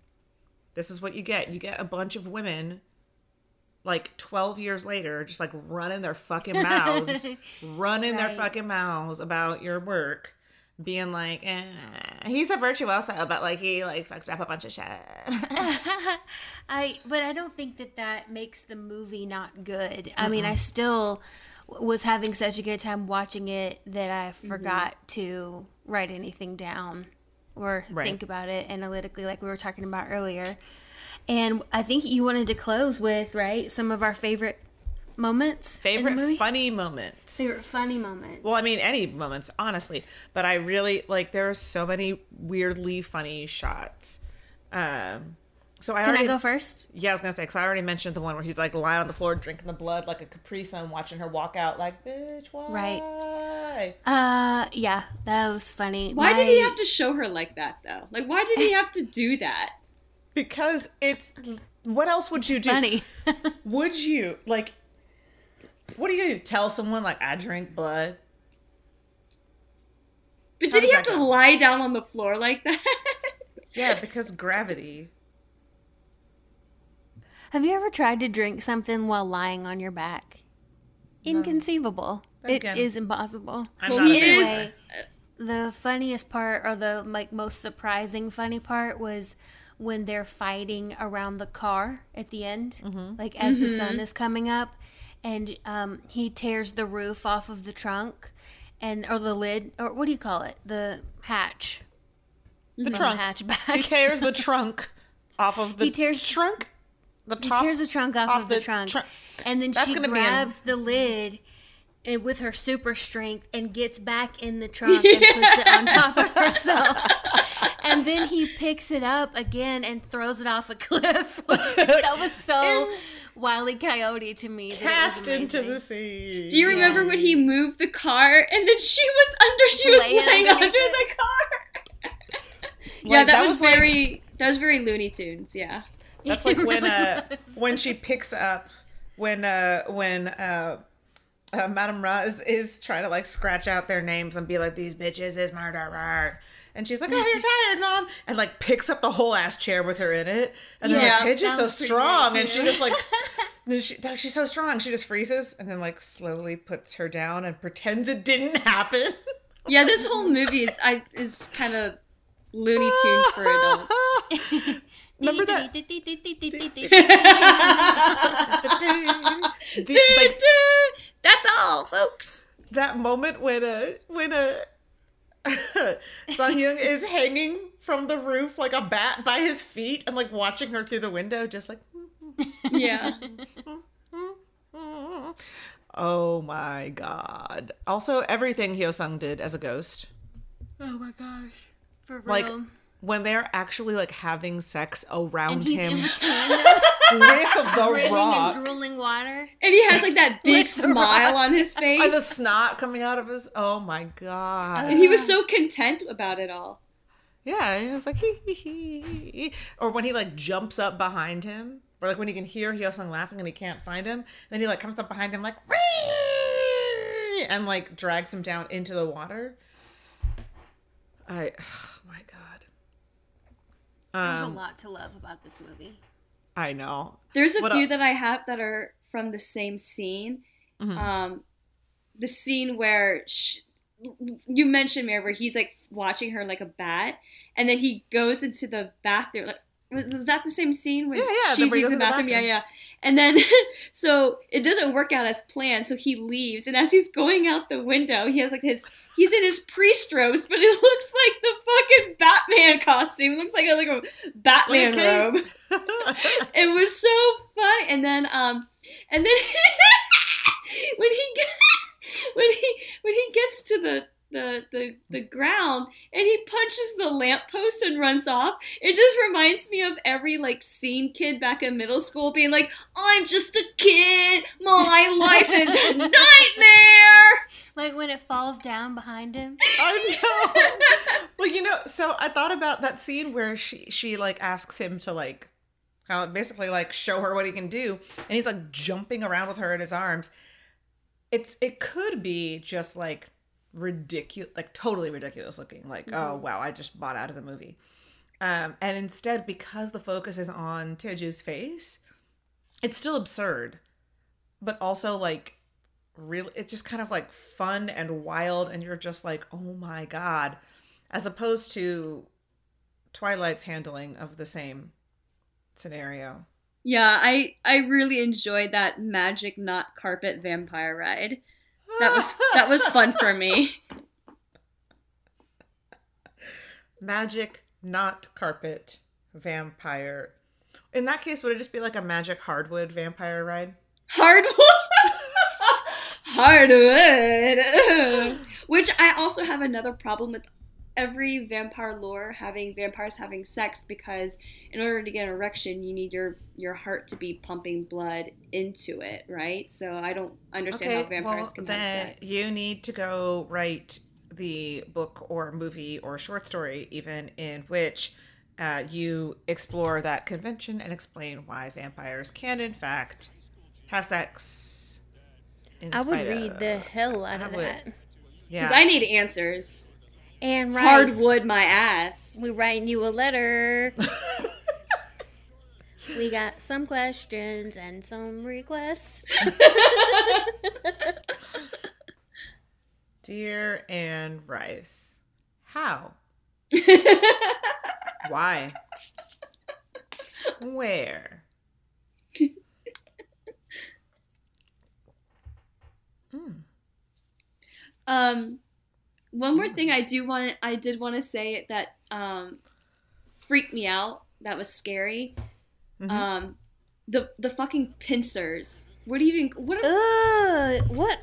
[SPEAKER 1] this is what you get. You get a bunch of women like 12 years later just like running their fucking mouths running their fucking mouths about your work being like eh, he's a virtuoso but like he like fucked up a bunch of shit
[SPEAKER 2] I but I don't think that that makes the movie not good. I mean, I
[SPEAKER 1] Mm-hmm.
[SPEAKER 2] still was having such a good time watching it that I
[SPEAKER 1] Mm-hmm.
[SPEAKER 2] forgot to write anything down or
[SPEAKER 1] Right.
[SPEAKER 2] think about it analytically like we were talking about earlier. And I think you wanted to close with, right, some of our favorite moments in the
[SPEAKER 1] favorite
[SPEAKER 2] movie?
[SPEAKER 1] funny moments
[SPEAKER 2] favorite funny moments.
[SPEAKER 1] well i mean any moments honestly but i really like there are so many weirdly funny shots um so i
[SPEAKER 2] Can
[SPEAKER 1] already
[SPEAKER 2] I go first?
[SPEAKER 1] yeah i was gonna say because i already mentioned the one where he's like lying on the floor drinking the blood like a capri sun watching her walk out like bitch why
[SPEAKER 2] Right. Uh yeah, that was funny.
[SPEAKER 3] Why did he have to show her like that though? Like why did he have to do that?
[SPEAKER 1] because it's what else would you do
[SPEAKER 2] funny?
[SPEAKER 1] would you like what do you tell someone like i drink blood
[SPEAKER 3] But
[SPEAKER 1] How
[SPEAKER 3] did he have to
[SPEAKER 1] go?
[SPEAKER 3] lie down on the floor like that?
[SPEAKER 1] yeah because gravity
[SPEAKER 2] Have you ever tried to drink something while lying on your back? Inconceivable.
[SPEAKER 1] But
[SPEAKER 2] It
[SPEAKER 1] again,
[SPEAKER 2] is impossible.
[SPEAKER 1] i'm
[SPEAKER 3] Well,
[SPEAKER 1] not a
[SPEAKER 3] he is-
[SPEAKER 1] vampire.
[SPEAKER 2] The funniest part, or the like most surprising funny part, was when they're fighting around the car at the end, mm-hmm. like as the sun mm-hmm. is coming up, and um, he tears the roof off of the trunk, and or the lid or what do you call it? The hatch.
[SPEAKER 1] The trunk.
[SPEAKER 2] The
[SPEAKER 1] He tears the trunk off of the
[SPEAKER 2] He tears-
[SPEAKER 1] trunk. The top He
[SPEAKER 2] tears the trunk off,
[SPEAKER 1] off
[SPEAKER 2] of the,
[SPEAKER 1] the
[SPEAKER 2] trunk,
[SPEAKER 1] trunk.
[SPEAKER 2] and then
[SPEAKER 1] That's
[SPEAKER 2] she grabs the lid and with her super strength and gets back in the trunk and puts it on top of herself. And then he picks it up again and throws it off a cliff. that was so wily coyote to me. that
[SPEAKER 1] cast into the sea.
[SPEAKER 3] Do you remember when he moved the car and then she was under? She was
[SPEAKER 2] Laying
[SPEAKER 3] laying under
[SPEAKER 2] underneath
[SPEAKER 3] the car. yeah,
[SPEAKER 1] Like,
[SPEAKER 3] that,
[SPEAKER 1] that
[SPEAKER 3] was,
[SPEAKER 1] was like-
[SPEAKER 3] very. that was very Looney Tunes. Yeah.
[SPEAKER 1] That's like when uh when she picks up when uh when uh, uh Madame Ra is, is trying to like scratch out their names and be like these bitches is murderers. And she's like, "Oh, you're tired, mom," and like picks up the whole ass chair with her in it. And then
[SPEAKER 3] Yeah,
[SPEAKER 1] like, Taeju is so strong, and she just like, then she, she's so strong, she just freezes and then like slowly puts her down and pretends it didn't happen.
[SPEAKER 3] Yeah, this whole movie is I is kind of Looney Tunes for adults.
[SPEAKER 1] Remember that? The- like.
[SPEAKER 3] That's all, folks.
[SPEAKER 1] that moment when a when a Sung Hyung is hanging from the roof like a bat by his feet and like watching her through the window, just like
[SPEAKER 3] Yeah.
[SPEAKER 1] oh my god. Also, everything Hyo Sung did as a ghost,
[SPEAKER 2] oh my gosh. For real.
[SPEAKER 1] like when they're actually like having sex around
[SPEAKER 2] and he's
[SPEAKER 1] him
[SPEAKER 2] in between them,
[SPEAKER 1] with the
[SPEAKER 2] breathing
[SPEAKER 1] rock
[SPEAKER 2] and drooling water.
[SPEAKER 3] And he has like that big
[SPEAKER 2] With the
[SPEAKER 3] smile
[SPEAKER 2] rock.
[SPEAKER 3] on his face.
[SPEAKER 1] and the snot coming out of his. Oh my god.
[SPEAKER 3] and he was so content about it all.
[SPEAKER 1] Yeah, he was like hee hee hee, hee. Or when he like jumps up behind him, or like when he can hear Hyosung laughing and he can't find him, then he like comes up behind him like "Whee!" and like drags him down into the water. I oh my god.
[SPEAKER 2] There's a
[SPEAKER 1] Um,
[SPEAKER 2] lot to love about this movie.
[SPEAKER 1] I know.
[SPEAKER 3] There's a
[SPEAKER 1] What
[SPEAKER 3] few
[SPEAKER 1] el-
[SPEAKER 3] that I have that are from the same scene.
[SPEAKER 1] Mm-hmm.
[SPEAKER 3] Um, the scene where sh you mentioned Mary, where he's like watching her like a bat, and then he goes into the bathroom. Like, was, was that the same scene when
[SPEAKER 1] Yeah, yeah,
[SPEAKER 3] she's using the
[SPEAKER 1] in the
[SPEAKER 3] bathroom? Yeah, yeah. And then so it doesn't work out as planned. So he leaves, and as he's going out the window, he has like his he's in his priest robes, but it looks like the fucking Batman costume. It looks like a like a Batman
[SPEAKER 1] Okay.
[SPEAKER 3] robe it was so funny and then um and then when he when he when he gets to the the, the the ground and he punches the lamppost and runs off it just reminds me of every like scene kid back in middle school being like i'm just a kid my life is a nightmare
[SPEAKER 2] Like when it falls down behind him.
[SPEAKER 1] I know. well, you know, so I thought about that scene where she she like asks him to like kind of basically like show her what he can do, and he's like jumping around with her in his arms. It's it could be just like ridiculous, like totally ridiculous looking. Like, oh wow, I just bought out of the movie. Um, and instead, because the focus is on Taeju's face, it's still absurd, but also like really it's just kind of like fun and wild and you're just like oh my god as opposed to twilight's handling of the same scenario
[SPEAKER 3] yeah i i really enjoyed that magic not carpet vampire ride that was that was fun for me.
[SPEAKER 1] Magic not carpet vampire. In that case would it just be like a magic hardwood vampire ride?
[SPEAKER 3] Hardwood? Hardwood. Which i also have another problem with every vampire lore having vampires having sex because in order to get an erection you need your your heart to be pumping blood into it right so i don't understand how vampires
[SPEAKER 1] well,
[SPEAKER 3] can
[SPEAKER 1] then
[SPEAKER 3] have sex
[SPEAKER 1] you need to go write the book or movie or short story, even in which uh, you explore that convention and explain why vampires can, in fact, have sex. in
[SPEAKER 2] I would read
[SPEAKER 1] of-
[SPEAKER 2] the hell out
[SPEAKER 1] I
[SPEAKER 2] of
[SPEAKER 1] would.
[SPEAKER 2] that.
[SPEAKER 1] Yeah.
[SPEAKER 3] because i need answers
[SPEAKER 2] Anne Rice,
[SPEAKER 3] hardwood my ass
[SPEAKER 2] we writing you a letter. we got some questions and some requests.
[SPEAKER 1] Dear Anne Rice, how? Why? Where?
[SPEAKER 3] Um, One more thing I do want I did want to say that um freaked me out. That was scary.
[SPEAKER 1] Mhm.
[SPEAKER 3] Um the the fucking pincers. What do you even what
[SPEAKER 2] Ugh, what?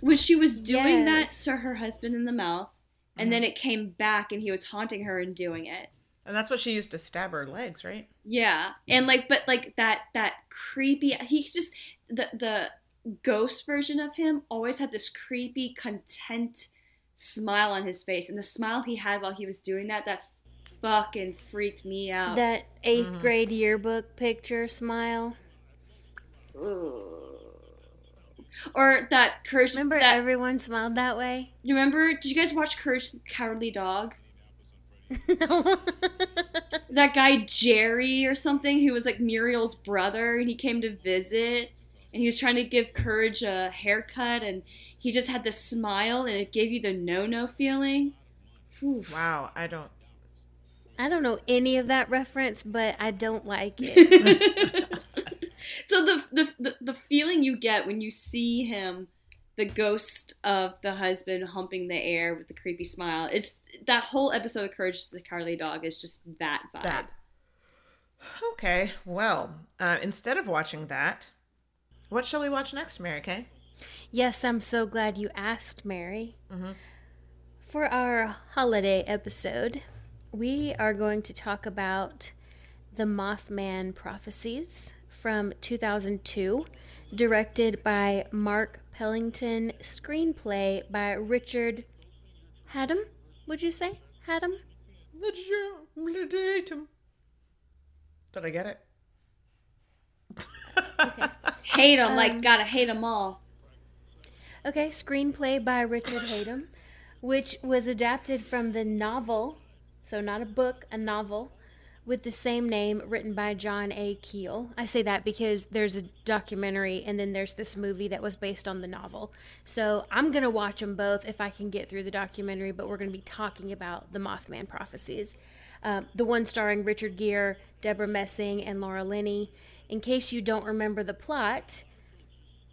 [SPEAKER 3] when she was doing
[SPEAKER 2] Yes.
[SPEAKER 3] that to her husband in the mouth and then it came back and he was haunting her and doing it.
[SPEAKER 1] And that's what she used to stab her legs, right?
[SPEAKER 3] Yeah. And like but like that that creepy he just the the ghost version of him always had this creepy content smile on his face and the smile he had while he was doing that that fucking freaked me out.
[SPEAKER 2] That 8th
[SPEAKER 1] Mhm.
[SPEAKER 2] grade yearbook picture smile. Ooh.
[SPEAKER 3] or that courage
[SPEAKER 2] Remember
[SPEAKER 3] that
[SPEAKER 2] everyone smiled that way?
[SPEAKER 3] you remember did you guys watch Courage the Cowardly Dog?
[SPEAKER 2] no.
[SPEAKER 3] that guy Jerry or something who was like Muriel's brother and he came to visit and he was trying to give Courage a haircut and he just had this smile and it gave you the no-no feeling. Oof.
[SPEAKER 1] Wow, I don't.
[SPEAKER 2] I don't know any of that reference, but I don't like it.
[SPEAKER 3] so the, the the the feeling you get when you see him the ghost of the husband humping the air with the creepy smile it's that whole episode of courage the Cowardly dog is just that vibe
[SPEAKER 1] That. Okay, well, uh, instead of watching that, what shall we watch next, Mary Kay?
[SPEAKER 2] yes, I'm so glad you asked, Mary. Mm-hmm. For our holiday episode, we are going to talk about the Mothman Prophecies from 2002, directed by Mark Pellington, screenplay by Richard Haddam, would you say? Haddam?
[SPEAKER 1] Did I get it?
[SPEAKER 3] Hate him
[SPEAKER 2] Um,
[SPEAKER 3] like gotta hate them all
[SPEAKER 2] Okay, screenplay by Richard Hatem, which was adapted from the novel, so not a book, a novel, with the same name written by John A. Keel. I say that because there's a documentary and then there's this movie that was based on the novel. So I'm going to watch them both if I can get through the documentary, but we're going to be talking about the Mothman prophecies. Um, the one starring Richard Gere, Debra Messing, and Laura Linney. In case you don't remember the plot,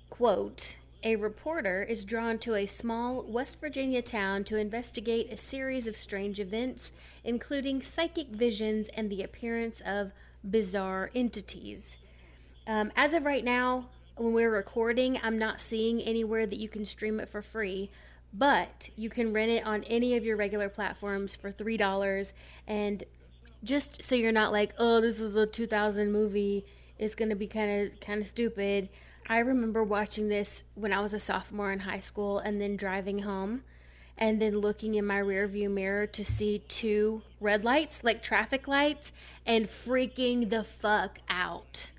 [SPEAKER 2] quote, a reporter is drawn to a small West Virginia town to investigate a series of strange events, including psychic visions and the appearance of bizarre entities. Um, as of right now, when we're recording, I'm not seeing anywhere that you can stream it for free, but you can rent it on any of your regular platforms for $3. And just so you're not like, oh, this is a 2000 movie, it's gonna be kind of kind of stupid. I remember watching this when I was a sophomore in high school, and then driving home, and then looking in my rearview mirror to see two red lights, like traffic lights, and freaking the fuck out.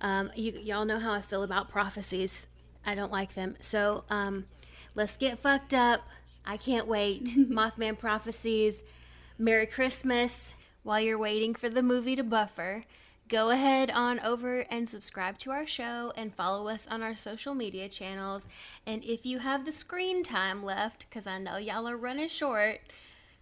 [SPEAKER 2] Um, you, y'all know how I feel about prophecies. I don't like them. So um, let's get fucked up. I can't wait. Mothman prophecies. Merry Christmas. While you're waiting for the movie to buffer, go ahead on over and subscribe to our show and follow us on our social media channels. And if you have the screen time left, because I know y'all are running short,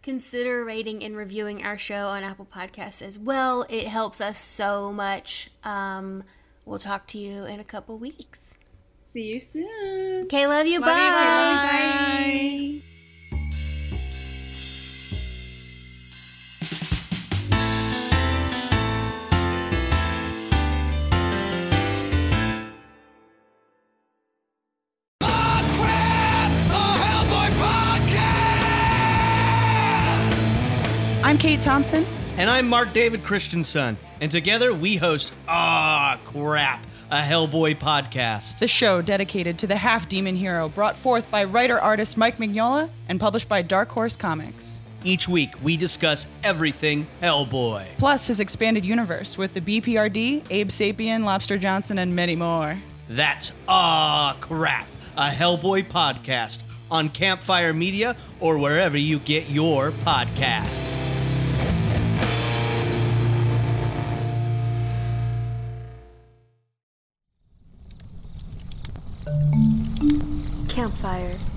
[SPEAKER 2] consider rating and reviewing our show on Apple Podcasts as well. It helps us so much. Um, we'll talk to you in a couple weeks.
[SPEAKER 3] see you soon
[SPEAKER 2] Okay, love you.
[SPEAKER 1] Love you,
[SPEAKER 2] bye.
[SPEAKER 1] bye.
[SPEAKER 4] Kate Thompson.
[SPEAKER 5] And I'm Mark David Christensen, and together we host Ah Crap, a Hellboy podcast.
[SPEAKER 4] The show dedicated to the half demon hero brought forth by writer artist Mike Mignola and published by Dark Horse Comics.
[SPEAKER 5] Each week we discuss everything Hellboy.
[SPEAKER 4] Plus his expanded universe with the BPRD, Abe Sapien, Lobster Johnson, and many more.
[SPEAKER 5] That's Ah Crap, a Hellboy podcast on Campfire Media or wherever you get your podcasts.
[SPEAKER 6] Campfire